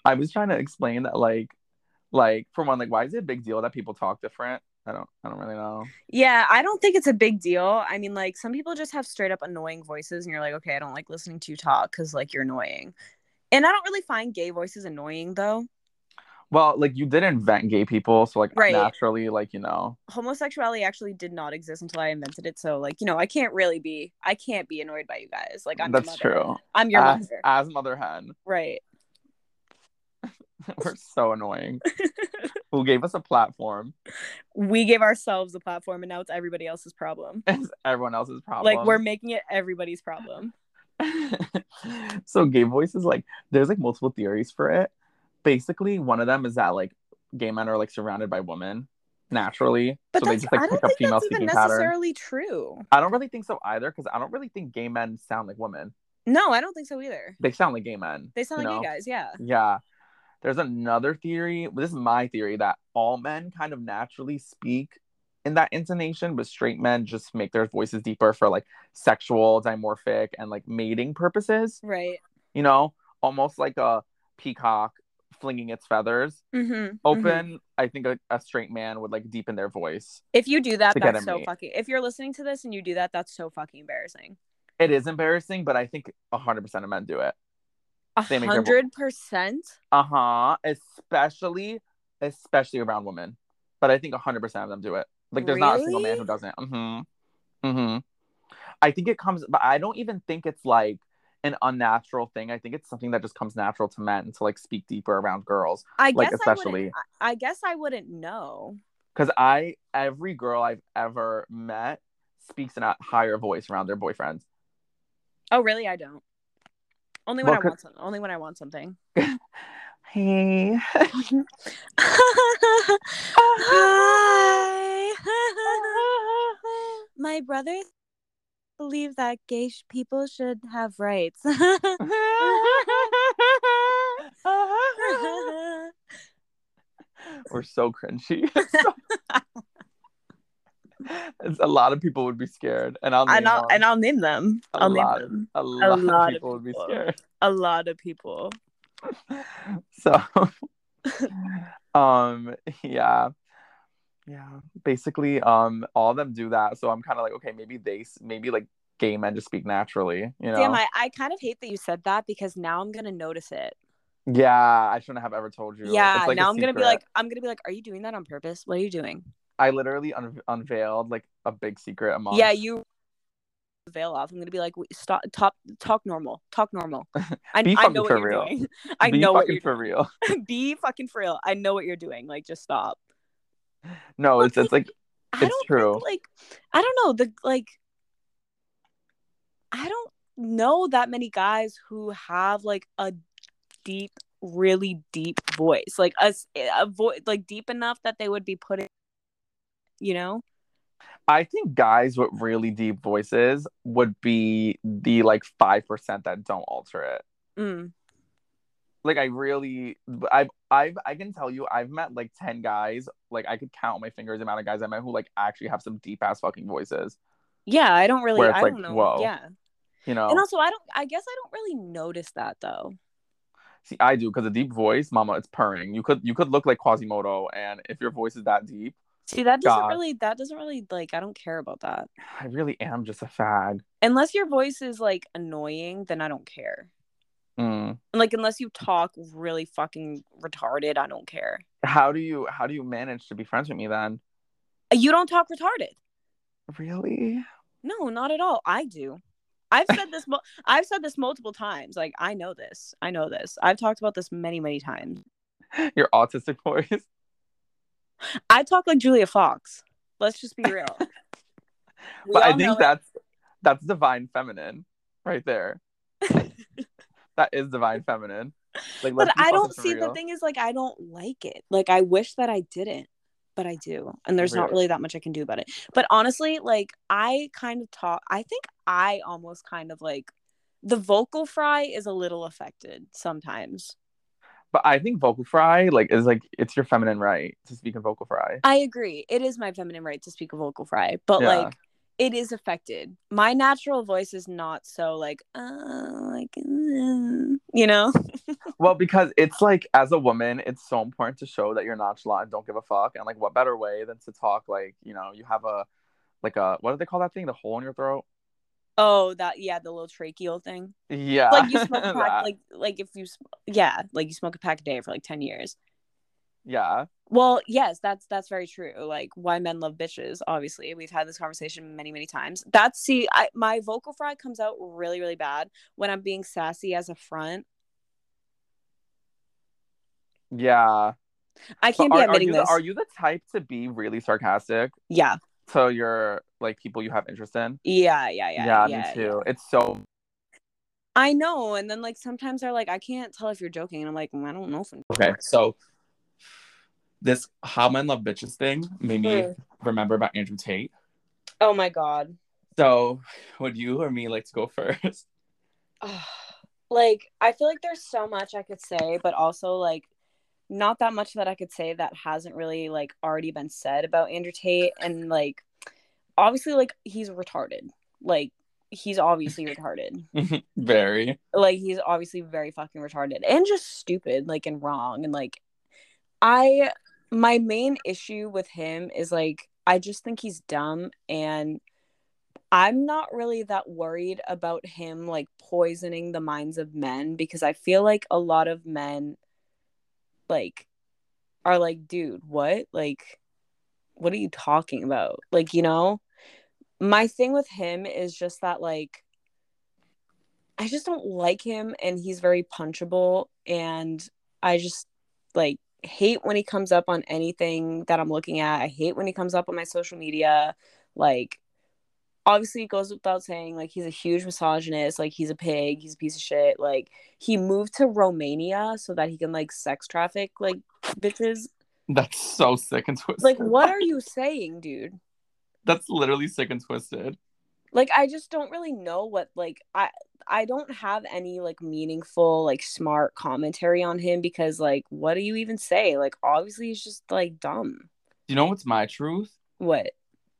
I was trying to explain that like, like for one, like why is it a big deal that people talk different? I don't. I don't really know. Yeah, I don't think it's a big deal. I mean, like some people just have straight up annoying voices, and you're like, okay, I don't like listening to you talk because like you're annoying. And I don't really find gay voices annoying though. Well, like you did invent gay people, so like Right. naturally, like you know, homosexuality actually did not exist until I invented it. So like, you know, I can't really be I can't be annoyed by you guys. Like I'm that's true. I'm your as, mother. as mother hen, Right. we're so annoying. Who gave us a platform? We gave ourselves a platform and now it's everybody else's problem. It's everyone else's problem. Like we're making it everybody's problem. so gay voice is like there's like multiple theories for it. Basically, one of them is that like gay men are like surrounded by women naturally, But so they just like I don't pick up female speaking even pattern. necessarily true. I don't really think so either because I don't really think gay men sound like women. No, I don't think so either. They sound like gay men. They sound like know? gay guys, yeah. Yeah. There's another theory. This is my theory that all men kind of naturally speak in that intonation, but straight men just make their voices deeper for like sexual, dimorphic, and like mating purposes. Right. You know, almost like a peacock flinging its feathers Mm-hmm. open. I think a, a straight man would like deepen their voice. If you do that, that's so fucking if you're listening to this and you do that, that's so fucking embarrassing. It is embarrassing, but I think 100% of men do it. A They their hundred percent? Uh huh. Especially, especially around women. But I think 100% of them do it. Like, there's not a single man who doesn't. Mm hmm. Mm hmm. I think it comes, but I don't even think it's like an unnatural thing. I think it's something that just comes natural to men to like speak deeper around girls. I Like, guess especially- I wouldn't I, guess I wouldn't know. Because I, every girl I've ever met speaks in a higher voice around their boyfriends. Oh really? I don't. Only when Well, I want something. Only when I want something. Hey. Hi. My brothers believe that gay people should have rights. We're so cringy. It's- a lot of people would be scared, and I'll name and I'll and I'll name them. A I'll name lot. them. a lot, lot of of people would be scared. A lot of people. So, um, yeah, yeah. Basically, um, all of them do that. So I'm kind of like, okay, maybe they, maybe like gay men just speak naturally. You know? Damn, I, I kind of hate that you said that because now I'm gonna notice it. yeah, I shouldn't have ever told you. Yeah, like now I'm gonna be like, I'm gonna be like, are you doing that on purpose? What are you doing? I literally un- unveiled like a big secret among. Yeah, you veil off. I'm gonna be like, stop, talk, talk normal, talk normal. I, Be I know what you're real. doing. I Be know what fucking you're for real. be fucking for real. I know what you're doing. Like, just stop. No, it's it's like I It's don't true. Think, like, I don't know the like. I don't know that many guys who have like a deep, really deep voice, like a a voice like deep enough that they would be putting. You know. I think guys with really deep voices would be the like five percent that don't alter it. Mm. Like I really, I've, I've, I can tell you, I've met like ten guys. Like I could count my fingers the amount of guys I met who like actually have some deep ass fucking voices. Yeah, I don't really. I like, don't know. whoa. Yeah. You know? And also, I don't. I guess I don't really notice that though. See, I do because a deep voice, mama, it's purring. You could you could look like Quasimodo, and if your voice is that deep, See, that doesn't God. really that doesn't really like I don't care about that. I really am just a fag. Unless your voice is like annoying, then I don't care. Mm. Like unless you talk really fucking retarded, I don't care. How do you how do you manage to be friends with me then? You don't talk retarded. Really? No, not at all. I do. I've said this. Mo- I've said this multiple times. Like I know this. I know this. I've talked about this many, many times. Your autistic voice? I talk like Julia Fox. Let's just be real. But I think it. that's that's divine feminine right there. That is divine feminine. Like, But I don't see for the thing is like I don't like it. Like I wish that I didn't, but I do. And there's not Really? really that much I can do about it. But honestly, like I kind of talk I think I almost kind of like the vocal fry is a little affected sometimes. But I think vocal fry like is like it's your feminine right to speak in vocal fry. I agree. It is my feminine right to speak a vocal fry, but Yeah. like it is affected. My natural voice is not so like uh like uh, you know. Well, because it's like as a woman, it's so important to show that you're nonchalant and don't give a fuck. And like, what better way than to talk like you know you have a like a what do they call that thing? The hole in your throat. Oh, that yeah, the little tracheal thing. Yeah, Like you smoke pack like like if you yeah, like you smoke a pack a day for like 10 years. Yeah. Well, yes, that's that's very true. Like why men love bitches, obviously. We've had this conversation many, many times. That's see, I my vocal fry comes out really, really bad when I'm being sassy as a front. Yeah. I can't are, be are admitting you this. the, are you the type to be really sarcastic yeah. So you're like people you have interest in? Yeah, yeah, yeah. Yeah, me too. It's so I know. And then like sometimes they're like, I can't tell if you're joking. And I'm like, "Mm, I don't know if I'm okay. So this how men love bitches thing made me Mm. remember about Andrew Tate. Oh my god. So would you or me like to go first? like I feel like there's so much I could say, but also like not that much that I could say that hasn't really like already been said about Andrew Tate and like obviously like he's retarded. Like he's obviously retarded. Very. Like he's obviously very fucking retarded and just stupid like and wrong and like I my main issue with him is like I just think he's dumb and I'm not really that worried about him like poisoning the minds of men because I feel like a lot of men like are like, dude, what? Like what are you talking about? Like, you know? My thing with him is just that like I just don't like him and he's very punchable and I just like hate when he comes up on anything that I'm looking at. I hate when he comes up on my social media. Like obviously it goes without saying like he's a huge misogynist, like he's a pig, he's a piece of shit. Like he moved to Romania so that he can like sex traffic like bitches. That's so sick and twisted. Like what are you saying, dude? That's literally sick and twisted. Like i just don't really know what like i i don't have any like meaningful like smart commentary on him because like what do you even say like obviously he's just like dumb Do you know what's my truth? what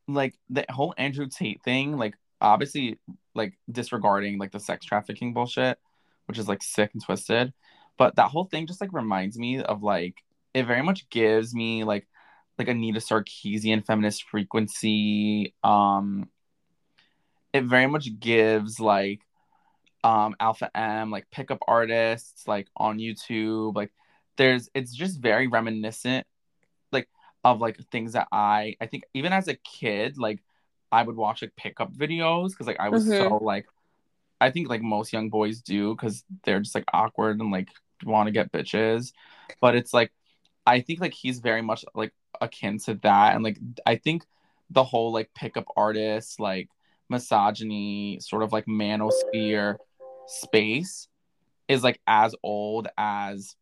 Like the whole Andrew Tate thing, like obviously like disregarding like the sex trafficking bullshit, which is like sick and twisted. But that whole thing just like reminds me of like it very much gives me like like Anita Sarkeesian feminist frequency. Um it very much gives like um Alpha M, like pickup artists like on YouTube. Like there's it's just very reminiscent like of like things that I I think even as a kid, like I would watch like pickup videos because like I was so like I think like most young boys do because they're just like awkward and like want to get bitches. But it's like I think like he's very much like akin to that. And like I think the whole like pickup artist, like misogyny, sort of like manosphere space is like as old as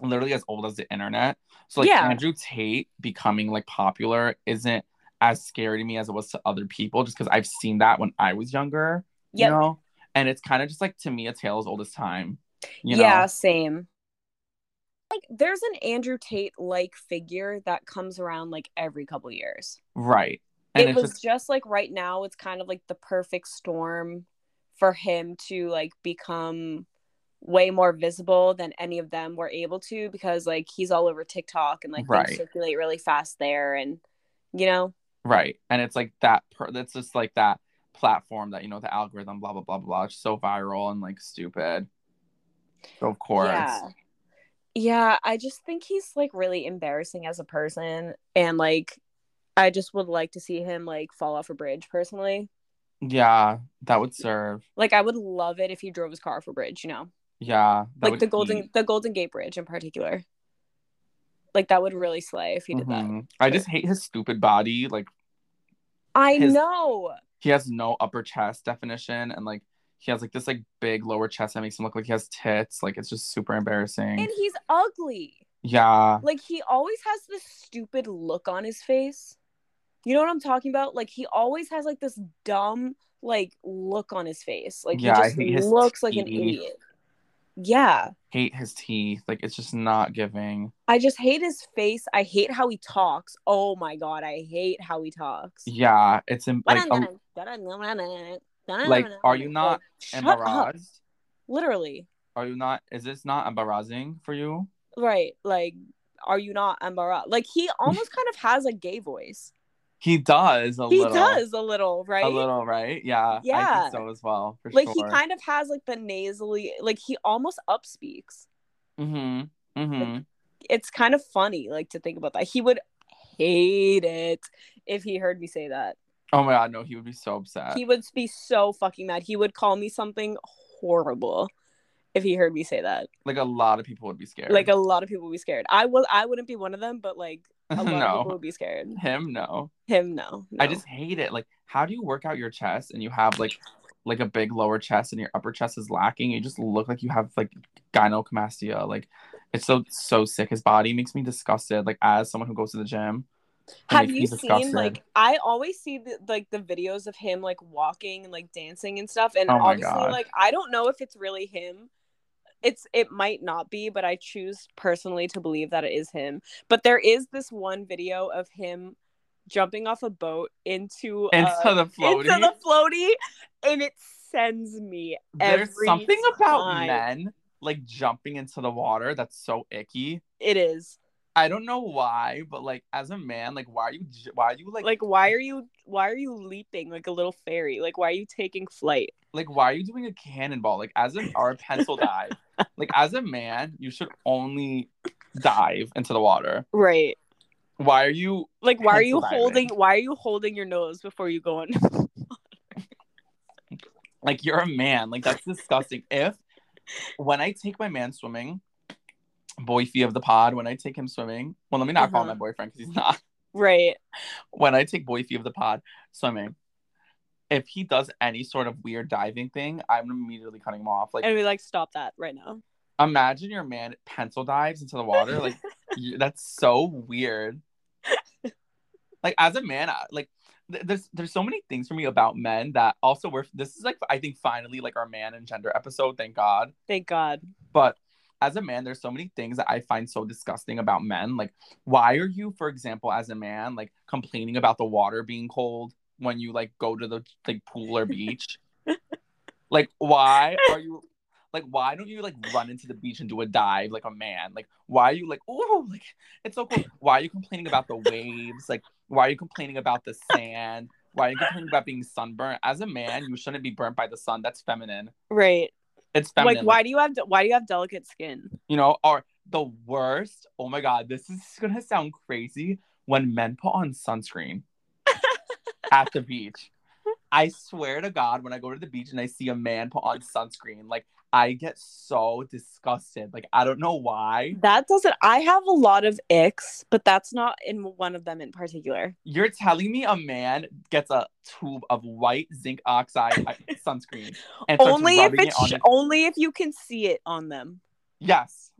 literally as old as the internet. So like Yeah. Andrew Tate becoming like popular isn't as scary to me as it was to other people just because I've seen that when I was younger. Yep. You know? And it's kind of just like to me a tale as old as time. You yeah know? same like there's an andrew tate like figure that comes around like every couple years Right. And it was just just like right now it's kind of like the perfect storm for him to like become way more visible than any of them were able to because like he's all over TikTok and like Right. things circulate really fast there and you know Right. And it's like that per that's just like that platform that, you know, the algorithm, blah blah blah blah blah. It's so viral and like stupid. So of course. Yeah. Yeah, I just think he's like really embarrassing as a person and like I just would like to see him like fall off a bridge personally. Yeah, that would serve. Like I would love it if he drove his car off a bridge, you know. Yeah. that like the golden heat. the Golden Gate Bridge in particular. Like that would really slay if he did that. Mhm. I just hate his stupid body. Like I His- know. he has no upper chest definition and like he has like this like big lower chest that makes him look like he has tits. Like it's just super embarrassing. And he's ugly. yeah. Like he always has this stupid look on his face. You know what I'm talking about? Like he always has like this dumb like look on his face. Like Yeah, he just looks like an idiot. Yeah. Hate his teeth. Like it's just not giving. I just hate his face. I hate how he talks. Oh my god, I hate how he talks. Yeah. It's em- like a- like, are you not up. embarrassed. Literally. Are you not? Is this not embarrassing for you? Right. Like, are you not embarrassed? Like he almost kind of has a gay voice. He does a He little. does a little, right? A little, right? Yeah. I Yeah. think so as well. For like sure. he kind of has like the nasally like he almost upspeaks. Mm-hmm. Mm-hmm. It's kind of funny like to think about that. He would hate it if he heard me say that. Oh my god, no, he would be so upset. He would be so fucking mad. He would call me something horrible if he heard me say that. like a lot of people would be scared. Like a lot of people would be scared. I was I wouldn't be one of them, but like a lot of people no. would be scared. Him, no. Him no. I just hate it. Like, how do you work out your chest and you have like like a big lower chest and your upper chest is lacking? You just look like you have like gynecomastia. Like it's so so sick. His body makes me disgusted. Like as someone who goes to the gym. Have you seen like I always see the, like the videos of him like walking and like dancing and stuff and Oh obviously God. like I don't know if it's really him. It's it might not be, but I choose personally to believe that it is him. But there is this one video of him jumping off a boat into into uh, the floaty? into the floaty and it sends me There's something about men like jumping into the water that's so icky. It is. I don't know why, but like as a man, like why are you why are you like Like why are you why are you leaping like a little fairy? Like why are you taking flight? like why are you doing a cannonball like as a or a pencil dive like as a man you should only dive into the water Right. why are you Like why are you diving. holding why are you holding your nose before you go in? like you're a man like that's disgusting if when i take my man swimming boyfie of the pod when i take him swimming well let me not call him Uh-huh. my boyfriend because he's not right. when i take boyfie of the pod swimming if he does any sort of weird diving thing i'm immediately cutting him off like And we like stop that right now. imagine your man pencil dives into the water like you, that's so weird like as a man I- like th- there's there's so many things for me about men that also we're this is like i think finally like our man and gender episode thank god Thank God. but as a man there's so many things that i find so disgusting about men. Like why are you for example as a man like complaining about the water being cold when you like go to the like pool or beach? Like why are you like why don't you like run into the beach and do a dive like a man? Like why are you like oh like it's so cool. Why are you complaining about the waves? Like why are you complaining about the sand? Why are you complaining about being sunburnt as a man you shouldn't be burnt by the sun. That's feminine. Right. It's feminine Like why do you have why do you have delicate skin? you know, or the worst. Oh my god, this is gonna sound crazy when men put on sunscreen at the beach. I swear to God, when I go to the beach and I see a man put on sunscreen, like I get so disgusted. Like I don't know why. That doesn't I have a lot of icks, but that's not in one of them in particular. You're telling me a man gets a tube of white zinc oxide sunscreen and Only if it it's on his- only if you can see it on them. yes.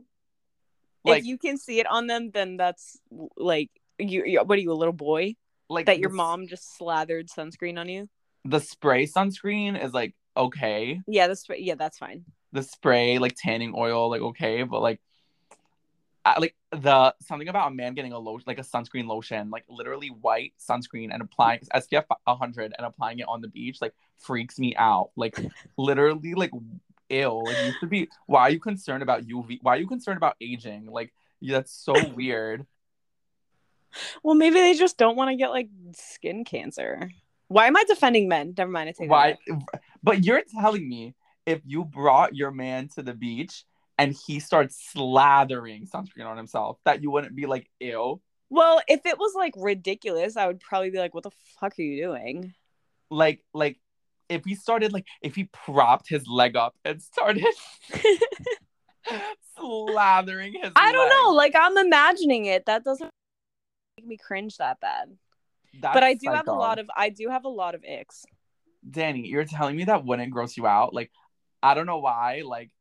Like if you can see it on them, then that's like you. you what are you, a little boy like that your mom just slathered sunscreen on you? The spray sunscreen is like okay. Yeah, that's yeah, that's fine. the spray like tanning oil like okay but like I, like the something about a man getting a lotion like a sunscreen lotion like literally white sunscreen and applying SPF 100 and applying it on the beach like freaks me out like literally like ill. Like you should be. Why are you concerned about UV? Why are you concerned about aging? Like yeah, that's so weird. Well, maybe they just don't want to get like skin cancer. Why am I defending men? Never mind. I take Why? But you're telling me if you brought your man to the beach and he starts slathering sunscreen on himself, that you wouldn't be like, ew. Well, if it was like ridiculous, I would probably be like, "What the fuck are you doing?" Like, like if he started like if he propped his leg up and started slathering his I don't leg, know. Like I'm imagining it. That doesn't make me cringe that bad. That's but I do have a lot of I do have a lot of icks. Danny, you're telling me that wouldn't gross you out? Like, I don't know why. Like,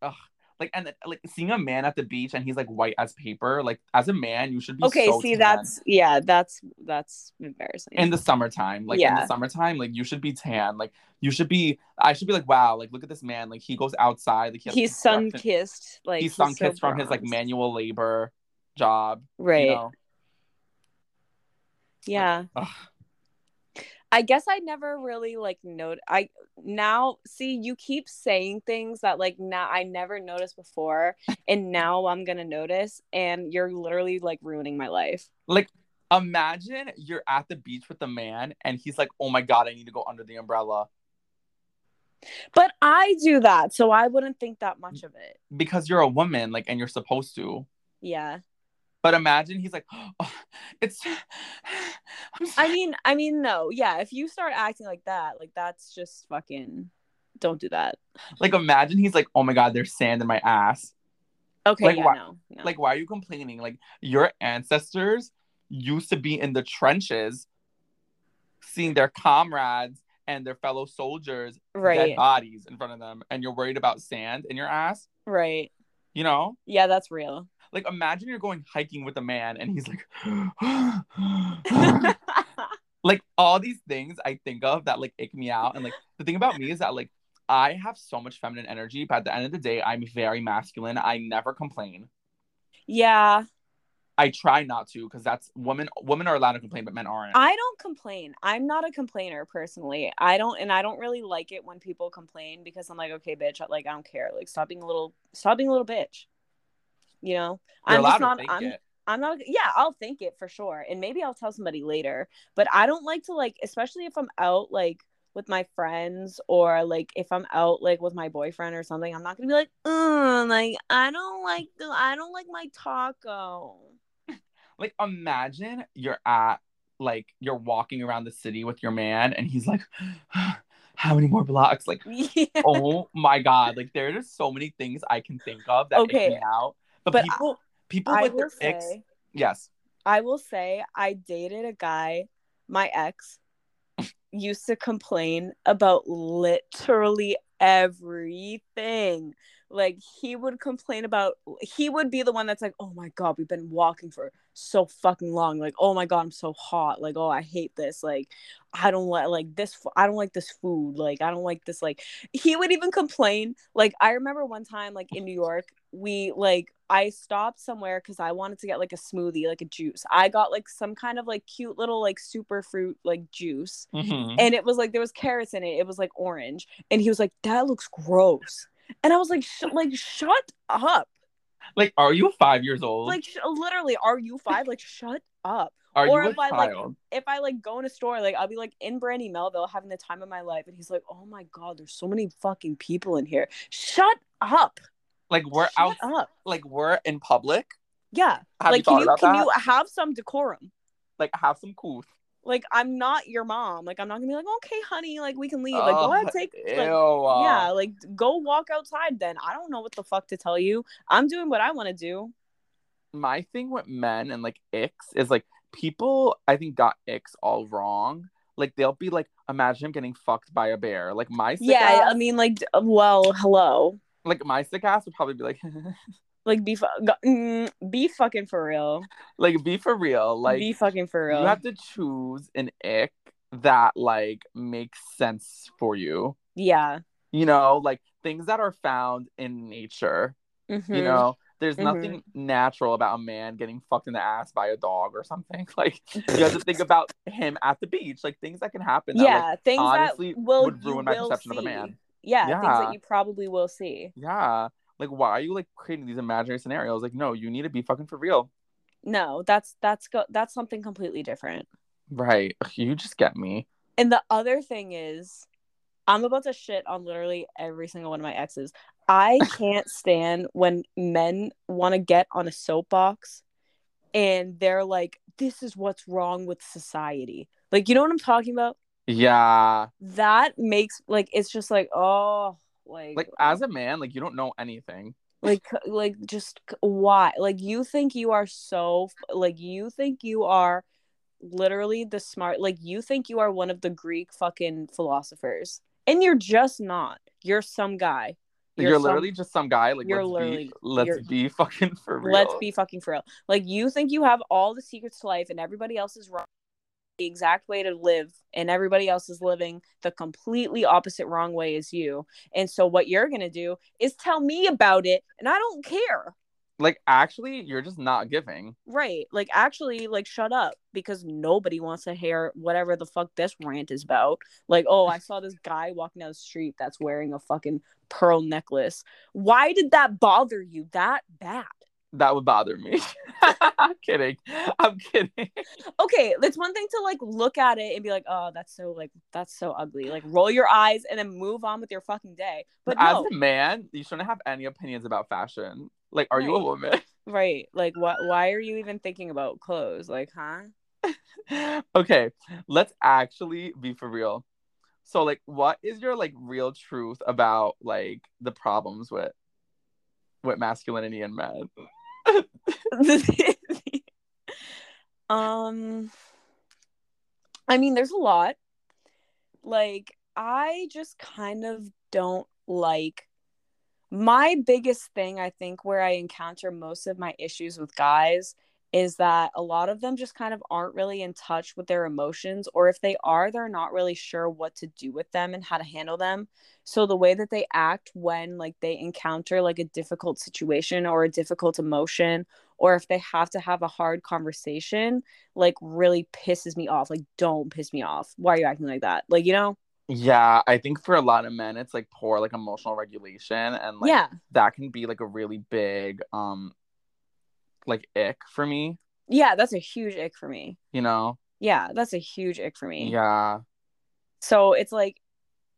ugh. Like and like seeing a man at the beach and he's like white as paper. Like as a man, you should be Okay, so see tan. that's yeah, that's that's embarrassing. in the summertime. Like in Yeah. the summertime, like you should be tan. Like you should be. I should be like, wow. Like look at this man. Like he goes outside. Like he he's sun kissed. Like he's sun so kissed from his like manual labor job. Right. You know? Yeah. Ugh. I guess I never really like note I now see you keep saying things that like now I never noticed before and now I'm gonna notice and you're literally like ruining my life. Like imagine you're at the beach with a man and he's like, oh my god, I need to go under the umbrella But I do that, so I wouldn't think that much of it. because you're a woman. Like and you're supposed to. Yeah. But imagine he's like, oh, it's. I sorry." mean I mean no, yeah, if you start acting like that, like that's just fucking don't do that. like imagine he's like, oh my god, there's sand in my ass. Okay, Like, yeah, why- no, no. Like, why are you complaining? Like, your ancestors used to be in the trenches, seeing their comrades and their fellow soldiers right, dead bodies in front of them, and you're worried about sand in your ass. right. You know, Yeah, that's real. like imagine you're going hiking with a man, and he's like, like all these things I think of that like ick me out, and like the thing about me is that like. I have so much feminine energy, but at the end of the day, I'm very masculine. I never complain. yeah, I try not to because that's women. Women are allowed to complain, but men aren't. I don't complain. I'm not a complainer personally. I don't, and I don't really like it when people complain because I'm like, okay, bitch, like I don't care. Like stop being a little, stop being a little bitch. You know, You're I'm just not. I'm. it. I'm not. Yeah, I'll think it for sure, and maybe I'll tell somebody later. But I don't like to like, especially if I'm out like with my friends or like if I'm out like with my boyfriend or something. I'm not gonna be like, mm, like I don't like the, I don't like my taco. Like imagine you're at like you're walking around the city with your man, and he's like, "How many more blocks?" Like, yeah. oh my god! Like there are just so many things I can think of that Okay, me out. But, but people, people I with will their say. yes. I will say I dated a guy, my ex used to complain about literally everything. Like he would complain about he would be the one that's like, "Oh my god, we've been walking for so fucking long. Like, oh my god, I'm so hot. Like, oh, I hate this. Like, I don't like like this I don't like this food. Like, I don't like this like he would even complain. Like, I remember one time like in New York, we like I stopped somewhere cuz I wanted to get like a smoothie, like a juice. I got like some kind of like cute little like super fruit like juice Mhm. and it was like there was carrots in it. It was like orange, and he was like, "That looks gross," and I was like, Sh- "Like, shut up! Like, are you five years old? Like, sh- literally, are you five? Like, shut up!" are or if I, like. If I like go in a store, like I'll be like in Brandy Melville having the time of my life, and he's like, "Oh my god, there's so many fucking people in here. Shut up! Like we're shut out. up! Like we're in public. Yeah, Have like you can you can that? you have some decorum?" Like have some cool. Like I'm not your mom. Like I'm not gonna be like, okay, honey, like we can leave. Like oh, go ahead, take. Like, uh. yeah like go walk outside then i don't know what the fuck to tell you i'm doing what i want to do my thing with men and like icks is like people I think got icks all wrong. Like they'll be like, imagine him getting fucked by a bear. Like my sick yeah ass, i mean like well hello like my sick ass would probably be like, like be fu- mm, be fucking for real like be for real. Like be fucking for real. you have to choose an ick that like makes sense for you. yeah You know, like things that are found in nature. Mhm. You know, there's Mhm. nothing natural about a man getting fucked in the ass by a dog or something. Like you have to think about him at the beach, like things that can happen. that, like, yeah things honestly that will would ruin my perception of a man. Yeah, things that you probably will see. Yeah. Like why are you like creating these imaginary scenarios? Like, no, you need to be fucking for real. No, that's that's go- that's something completely different. Right. You just get me. And the other thing is, I'm about to shit on literally every single one of my exes. I can't stand when men want to get on a soapbox and they're like, this is what's wrong with society. Like, you know what I'm talking about? Yeah. That makes, like, it's just like, oh, like, Like as a man, like you don't know anything. like, like, just why? Like, you think you are so, like, you think you are literally the smart, like, you think you are one of the Greek fucking philosophers. And you're just not. You're some guy. You're, some- literally just some guy. Like you're let's literally- be let's you're- be fucking for real. Let's be fucking for real. Like you think you have all the secrets to life and everybody else is wrong the exact way to live and everybody else is living the completely opposite wrong way as you. And so what you're going to do is tell me about it and I don't care. like actually you're just not giving. Right. Like actually like shut up because nobody wants to hear whatever the fuck this rant is about. Like, oh, I saw this guy walking down the street that's wearing a fucking pearl necklace. Why did that bother you that bad? That would bother me. I'm kidding. I'm kidding. okay, it's one thing to like look at it and be like, oh, that's so like that's so ugly. Like roll your eyes and then move on with your fucking day. But As no, a man, you shouldn't have any opinions about fashion. Like, are you a woman? right? Like what? Why are you even thinking about clothes? Like, huh? okay, let's actually be for real. So, like, what is your like real truth about like the problems with with masculinity and men? um, I mean, there's a lot. Like, I just kind of don't like my biggest thing, I think, where I encounter most of my issues with guys is that a lot of them just kind of aren't really in touch with their emotions, or if they are, they're not really sure what to do with them and how to handle them. So the way that they act when like they encounter like a difficult situation or a difficult emotion, or if they have to have a hard conversation, like really pisses me off. Like, don't piss me off. Why are you acting like that? Like, you know? Yeah, I think for a lot of men, it's like poor like emotional regulation, and like yeah. that can be like a really big um like ick for me. Yeah, that's a huge ick for me. You know? Yeah, that's a huge ick for me. Yeah. So it's like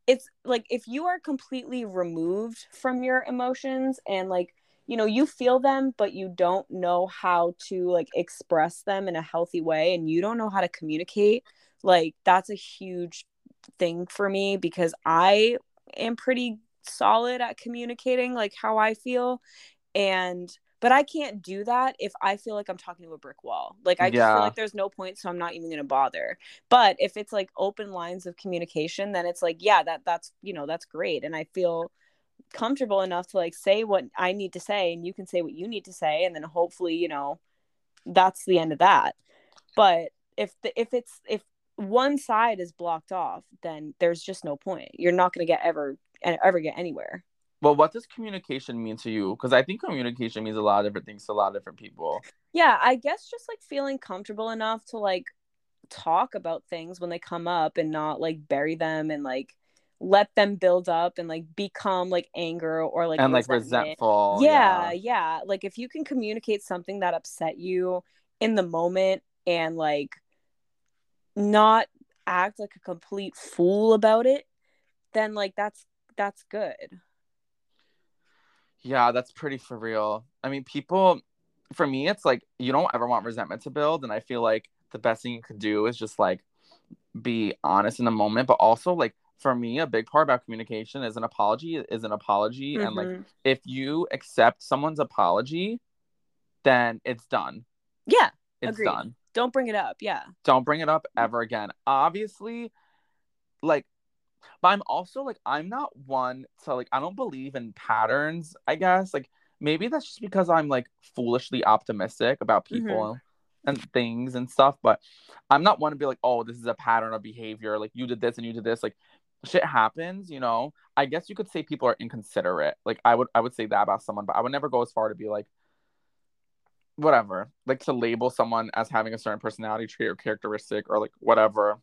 it's like if you are completely removed from your emotions and like you know you feel them but you don't know how to like express them in a healthy way and you don't know how to communicate like that's a huge thing for me because I am pretty solid at communicating like how I feel and but I can't do that if I feel like I'm talking to a brick wall. Like I just Yeah. feel like there's no point so I'm not even going to bother. But if it's like open lines of communication then it's like yeah that that's you know that's great and I feel comfortable enough to like say what I need to say and you can say what you need to say and then hopefully you know that's the end of that. But if the if it's if one side is blocked off then there's just no point. You're not going to get ever and ever get anywhere. Well, what does communication mean to you? Because I think communication means a lot of different things to a lot of different people. yeah i guess just like feeling comfortable enough to like talk about things when they come up and not like bury them and like let them build up and like become like anger or like and like resentful. yeah, yeah like if you can communicate something that upset you in the moment and like not act like a complete fool about it then like that's that's good Yeah, that's pretty for real. I mean, people, for me, it's like you don't ever want resentment to build. And I feel like the best thing you could do is just like be honest in the moment. But also, like, for me, a big part about communication is an apology is an apology. And like, Mhm. if you accept someone's apology, then it's done. yeah It's Agreed. done. don't bring it up yeah Don't bring it up ever again. Obviously, like, but I'm also like, I'm not one to like, I don't believe in patterns, I guess. Like, maybe that's just because I'm like foolishly optimistic about people mm-hmm. and things and stuff. But I'm not one to be like, oh, this is a pattern of behavior. Like, you did this and you did this. Like, shit happens, you know. I guess you could say people are inconsiderate. Like, I would, I would say that about someone, but I would never go as far to be like, whatever, like to label someone as having a certain personality trait or characteristic or like whatever.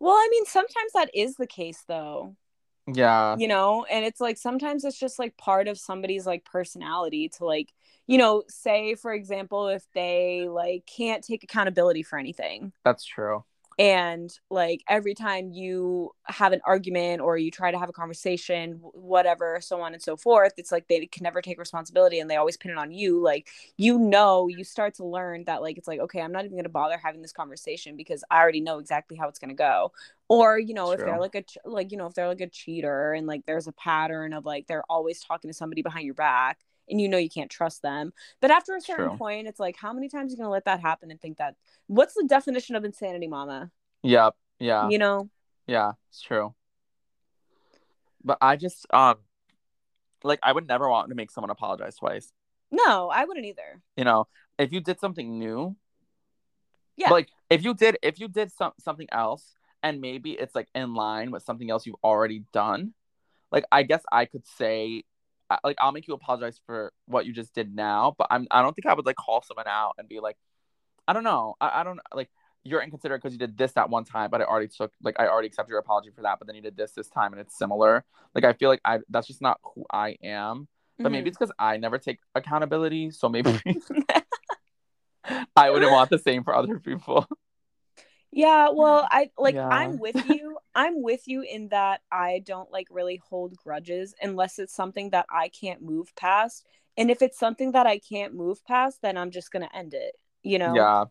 Well, I mean, sometimes that is the case, though. Yeah. you know and it's like sometimes it's just like part of somebody's like personality to like you know say for example if they like can't take accountability for anything That's true. And like every time you have an argument or you try to have a conversation whatever so on and so forth it's like they can never take responsibility and they always pin it on you. Like you know you start to learn that like it's like okay i'm not even going to bother having this conversation because i already know exactly how it's going to go. Or you know if they're like a like you know if they're like a cheater and like there's a pattern of like they're always talking to somebody behind your back and you know you can't trust them but after a certain True. point it's like how many times are you going to let that happen and think that what's the definition of insanity mama Yep. Yeah. you know Yeah, it's true. But I just um like I would never want to make someone apologize twice. no i wouldn't either You know, if you did something new, Yeah. Like if you did if you did some something else and maybe it's like in line with something else you've already done, like I guess I could say like I'll make you apologize for what you just did now, but I'm I don't think I would like call someone out and be like, I don't know, I, I don't like you're inconsiderate because you did this that one time, but I already took like I already accepted your apology for that, but then you did this this time and it's similar. Like I feel like I that's just not who I am. But Mhm. maybe it's because I never take accountability, so maybe I wouldn't want the same for other people. yeah well i like Yeah. i'm with you i'm with you in that i don't like really hold grudges unless it's something that i can't move past and if it's something that i can't move past then i'm just gonna end it you know? Yeah,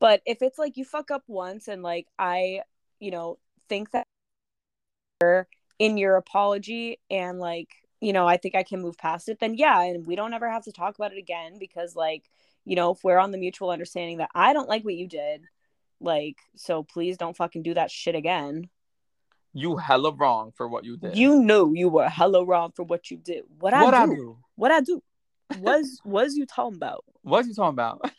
but if it's like you fuck up once and like i you know think that in your apology and like you know i think i can move past it then yeah and we don't ever have to talk about it again because like you know if we're on the mutual understanding that i don't like what you did like so please don't fucking do that shit again you hella wrong for what you did. you knew you were hella wrong for what you did what, what I, I do, do? what i do was was you talking about What you talking about?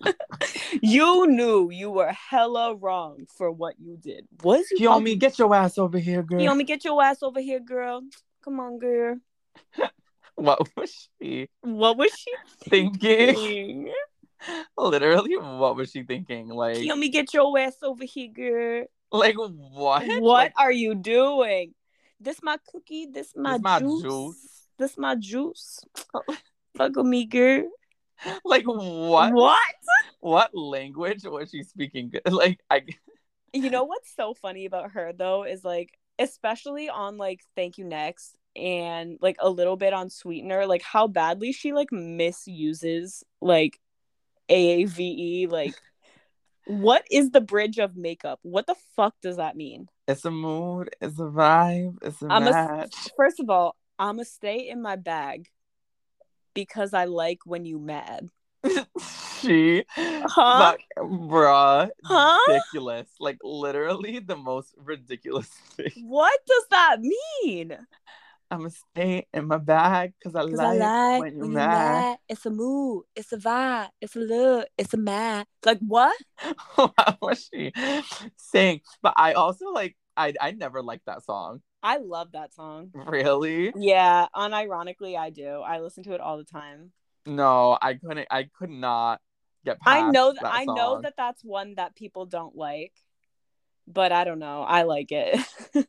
you knew you were hella wrong for what you did was you talking Kiyomi, get your ass over here, girl. Me get your ass over here, girl? Come on, girl. What was she What was she thinking? thinking? Literally, what was she thinking? Like, let me get your ass over here, girl? like what? What Like, are you doing? This my cookie. This my, This my juice. juice. This my juice. Fuck with me, girl. like what? What? What language was she speaking? Like, I. You know what's so funny about her though is like, especially on like Thank You Next and like a little bit on Sweetener, like how badly she like misuses like AAVE. Like, what is the bridge of makeup? What the fuck does that mean? It's a mood. It's a vibe. It's a I'm a- match. First of all, I'ma stay in my bag because I like when you mad. she, Huh? like, bruh, Huh? ridiculous. Like literally the most ridiculous thing. What does that mean? I'm gonna stay in my bag because I, like I like when you're when mad. you're mad. It's a mood. It's a vibe. It's a look. It's a mad. Like what? what was she saying? But I also like I I never liked that song. I love that song. Really? Yeah, unironically, I do. I listen to it all the time. No, I couldn't. I could not get past. I know that, that I know that that's one that people don't like, but I don't know. I like it.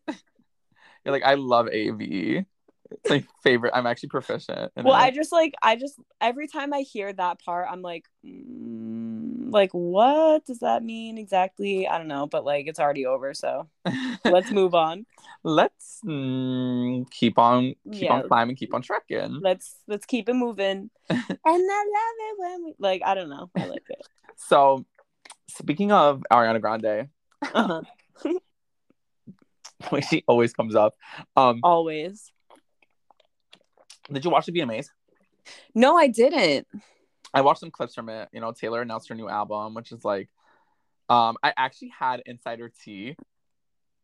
You're like I love AV. It's my favorite. I'm actually proficient. well, it. I just like I just every time I hear that part, I'm like, mm, like what does that mean exactly? I don't know, but like it's already over, so let's move on. let's mm, keep on keep Yeah. on climbing, keep on trekking. Let's let's keep it moving. and I love it when we like I don't know. I like it. So, speaking of Ariana Grande, Uh-huh. when she always comes up, um, Always. did you watch the VMAs? No, I didn't. I watched some clips from it. You know, Taylor announced her new album, which is like, um, I actually had insider tea.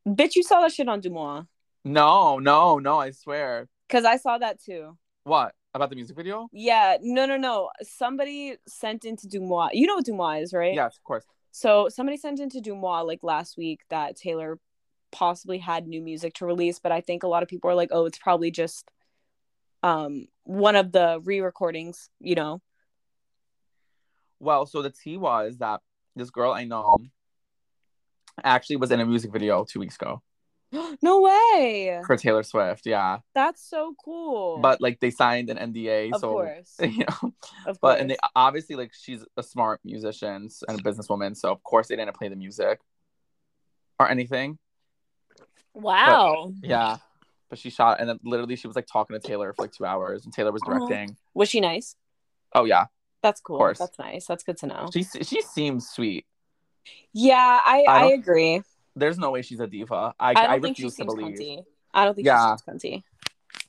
Bitch, you saw that shit on DeuxMoi. No, no, no, I swear. Cause I saw that too. What about the music video? Yeah, no, no, no. Somebody sent into DeuxMoi. You know what DeuxMoi is, right? Yes, of course. So somebody sent into DeuxMoi like last week that Taylor possibly had new music to release, but I think a lot of people are like, oh, it's probably just um one of the re-recordings, you know. Well, so the tea was that this girl I know actually was in a music video two weeks ago. no way. for Taylor Swift. Yeah, That's so cool. but like they signed an NDA, of so course. you know. Of But course. and they obviously like she's a smart musician and a businesswoman, so of course they didn't play the music or anything. Wow. Yeah. But she shot and then literally she was like talking to Taylor for like two hours and Taylor was Oh. directing. Was she nice? Oh yeah. That's cool. course. That's nice. That's good to know. She she seems sweet. Yeah, I, I I, agree. There's no way she's a diva. I, I I, don't think she refuse to believe. cunty. I don't think Yeah. she seems cunty.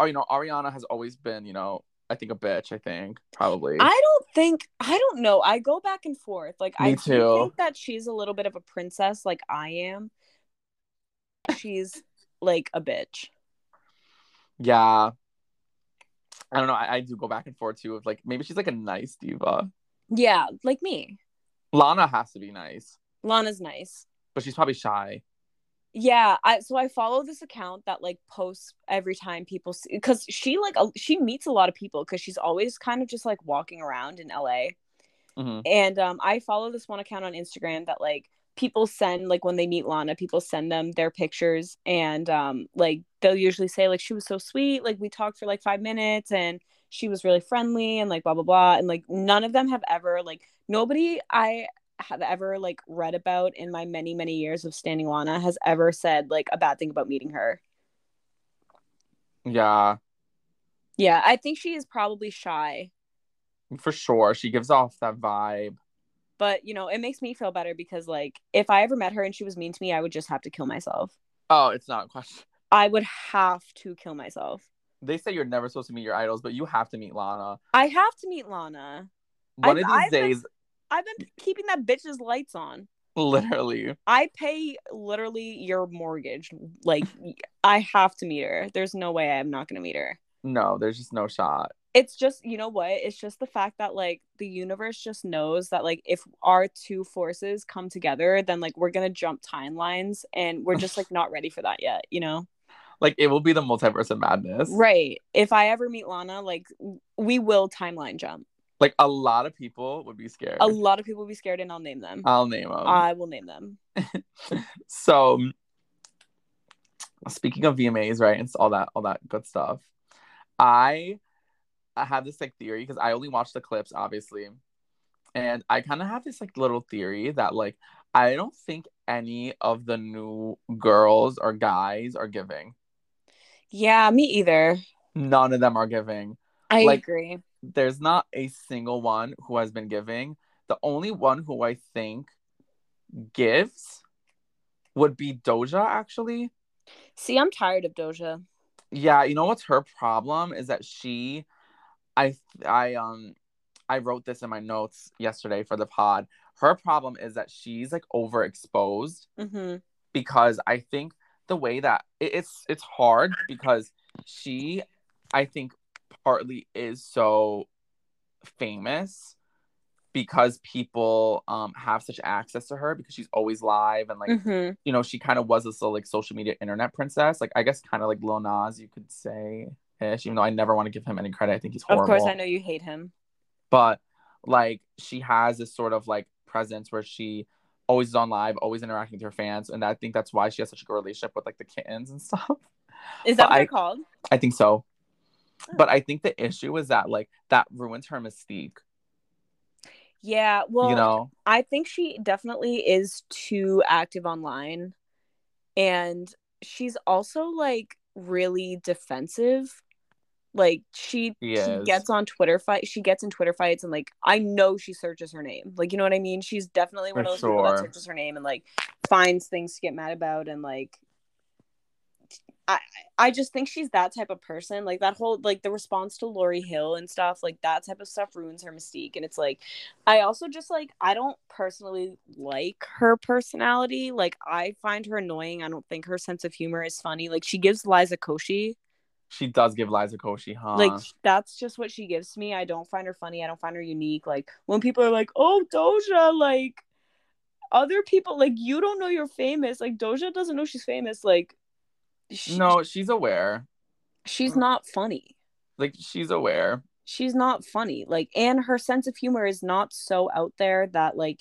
Oh, you know, Ariana has always been, you know, I think a bitch, I think, probably. I don't think I don't know. I go back and forth. Like I Me do too. think that she's a little bit of a princess, like I am. She's like a bitch. yeah. I don't know. I, I do go back and forth too of like maybe she's like a nice diva. Yeah, like me. Lana has to be nice, Lana's nice. but she's probably shy. Yeah, I so I follow this account that like posts every time people see because she like a, she meets a lot of people because she's always kind of just like walking around in LA. hmm And um, I follow this one account on Instagram that like people send like when they meet Lana, people send them their pictures and um like they'll usually say like she was so sweet, like we talked for like five minutes and she was really friendly and like blah blah blah and like none of them have ever like nobody I have ever like read about in my many many years of standing Lana has ever said like a bad thing about meeting her. Yeah, Yeah, I think she is probably shy, for sure. She gives off that vibe. But you know, it makes me feel better because like if I ever met her and she was mean to me, I would just have to kill myself. Oh, it's not a question. I would have to kill myself. They say you're never supposed to meet your idols, but you have to meet Lana. I have to meet Lana. One I've- of these I've been- days, I've been keeping that bitch's lights on. literally. I pay literally your mortgage. Like I have to meet her. There's no way I'm not gonna meet her. No, there's just no shot. It's just you know what? It's just the fact that like the universe just knows that like if our two forces come together, then like we're gonna jump timelines and we're just like not ready for that yet, you know? Like it will be the multiverse of madness. Right. If I ever meet Lana, like we will timeline jump. Like a lot of people would be scared. A lot of people would be scared and I'll name them. I'll name them. I will name them. so speaking of VMAs, right, and all that all that good stuff. I I have this like theory because I only watch the clips, obviously. And I kind of have this like little theory that like I don't think any of the new girls or guys are giving. Yeah, me either. None of them are giving. I Like- agree. There's not a single one who has been giving. The only one who I think gives would be Doja actually. See, I'm tired of Doja. Yeah, you know what's her problem is that she I I um I wrote this in my notes yesterday for the pod. Her problem is that she's like overexposed hmm because I think the way that it, it's it's hard because she I think partly is so famous because people um have such access to her because she's always live and like hmm you know, she kind of was this little like social media internet princess. Like I guess kind of like Lil Nas, you could say ish, even though I never want to give him any credit. I think he's Of course, I know you hate him. But like she has this sort of like presence where she always is on live, always interacting with her fans. And I think that's why she has such a good relationship with like the kittens and stuff. Is that But what I- they're called? I think so. Oh. But I think the issue is that like that ruins her mystique. Yeah. Well, you know? I think she definitely is too active online, and she's also like really defensive. Like she, She gets on Twitter fight. She gets in Twitter fights, and like I know she searches her name. Like you know what I mean? She's definitely one For of those people that searches her name and like finds things to get mad about, and like I I just think she's that type of person. Like that whole like the response to Lori Hill and stuff, like that type of stuff ruins her mystique. And it's like I also just like I don't personally like her personality. Like I find her annoying. I don't think her sense of humor is funny. Like she gives Liza Koshy. She does give Liza Koshy, huh? Like that's just what she gives me. I don't find her funny. I don't find her unique. Like when people are like, "Oh, Doja," like other people like you don't know you're famous. Like Doja doesn't know she's famous. Like she, no, she's aware. she's not funny. Like she's aware. She's not funny. Like and her sense of humor is not so out there that like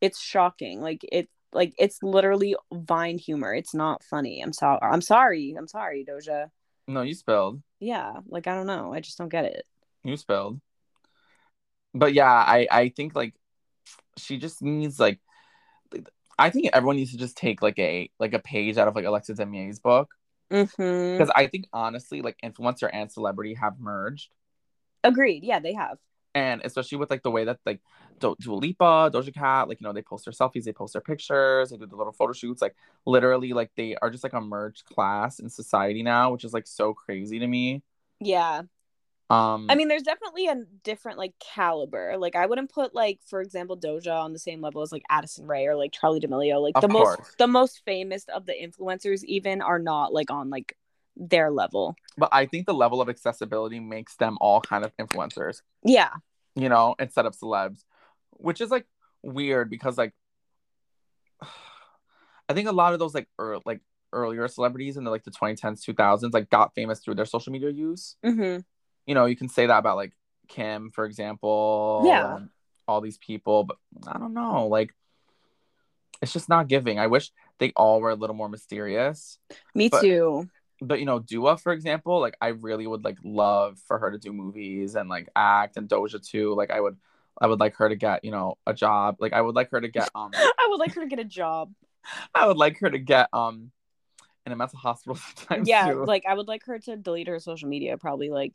it's shocking. Like it like it's literally Vine humor. It's not funny. I'm sorry. I'm sorry. I'm sorry, Doja. No, you spelled. Yeah, like I don't know. I just don't get it. You spelled. But yeah, I I think like she just needs like I think everyone needs to just take like a like a page out of like Alexa Demie's book Mm-hmm. because I think honestly like influencer and celebrity have merged Agreed. Yeah, they have. And especially with like the way that like Do- Dua Lipa, Doja Cat, like you know they post their selfies, they post their pictures, they do the little photo shoots, like literally like they are just like a merged class in society now, which is like so crazy to me. Yeah. Um, I mean, there's definitely a different like caliber. Like I wouldn't put like, for example, Doja on the same level as like Addison Rae or like Charli D'Amelio. Like the most the most famous of the influencers even are not like on like their level. but I think the level of accessibility makes them all kind of influencers. Yeah. you know, instead of celebs, which is like weird because like I think a lot of those like er, like earlier celebrities in the like the 2010s, 2000s like got famous through their social media use. Mm-hmm. You know, you can say that about like Kim, for example. Yeah. All these people, but I don't know, like it's just not giving. I wish they all were a little more mysterious. Me too. But you know, Dua, for example, like I really would like love for her to do movies and like act and Doja too. Like I would I would like her to get, you know, a job. Like I would like her to get um I would like her to get a job. I would like her to get um in a mental hospital sometimes yeah, too. like I would like her to delete her social media. Probably like,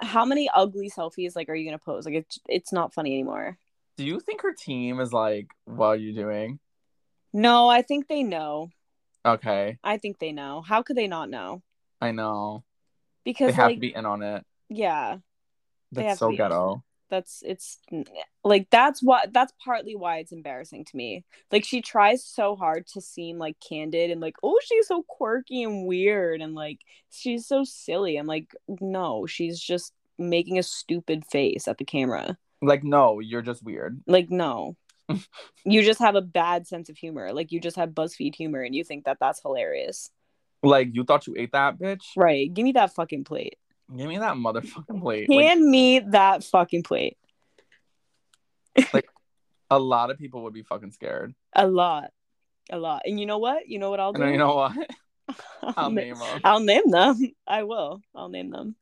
how many ugly selfies like are you gonna post? Like it's it's not funny anymore. Do you think her team is like, what are you doing? No, I think they know. Okay. I think they know. How could they not know? I know. Because They have like to be in on it. yeah, That's so ghetto. that's it's like that's what that's partly why it's embarrassing to me. Like she tries so hard to seem like candid and like oh she's so quirky and weird and like she's so silly. I'm like no, she's just making a stupid face at the camera. Like, no, you're just weird. Like no. You just have a bad sense of humor. Like you just have BuzzFeed humor and you think that that's hilarious. Like you thought you ate that, bitch? Right. Give me that fucking plate. Give me that motherfucking plate. Like, Hand me that fucking plate. Like a lot of people would be fucking scared. A lot. A lot. And you know what? You know what I'll do? And you know what? I'll, I'll name them. I'll name them. I will. I'll name them.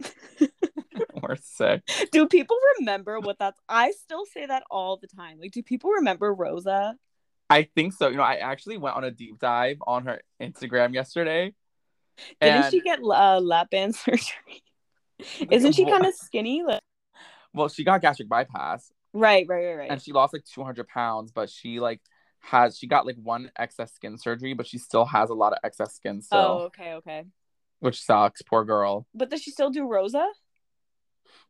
We're sick. Do people remember what that's? I still say that all the time. Like, do people remember Rosa? I think so. You know, I actually went on a deep dive on her Instagram yesterday. Didn't she get uh, lap band surgery? Isn't she kind of skinny? Like, Well, she got gastric bypass right, right, right, right. and she lost like 200 pounds, but she like has she got like one excess skin surgery, but she still has a lot of excess skin So. oh, okay, okay. which sucks. Poor girl. But does she still do Rosa?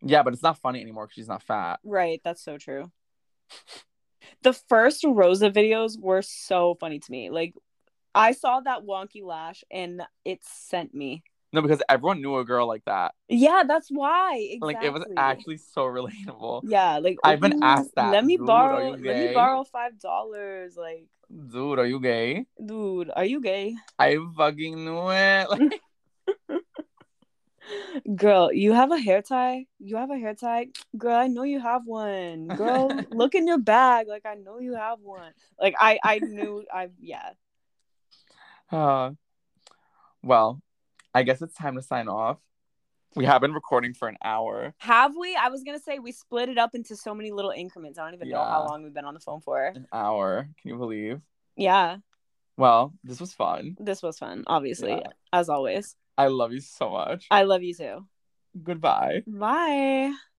Yeah, but it's not funny anymore because she's not fat. Right, that's so true. The first Rosa videos were so funny to me. Like, I saw that wonky lash and it sent me. No, because everyone knew a girl like that. Yeah, that's why. Exactly. Like it was actually so relatable. Yeah, like I've been asked that, Let me "Dude, borrow. Let me borrow five dollars. Like, Dude, are you gay? dude, are you gay? I fucking knew it. Like, Girl, you have a hair tie. You have a hair tie. Girl, I know you have one. Girl, look in your bag. Like I know you have one. Like I, I knew. I yeah. uh, well, I guess it's time to sign off. We have been recording for an hour. Have we? I was gonna say we split it up into so many little increments. I don't even know how long we've been on the phone for. An hour. Can you believe? Yeah, Well, this was fun. this was fun. Obviously, Yeah. as always. I love you so much. I love you too. Goodbye. Bye.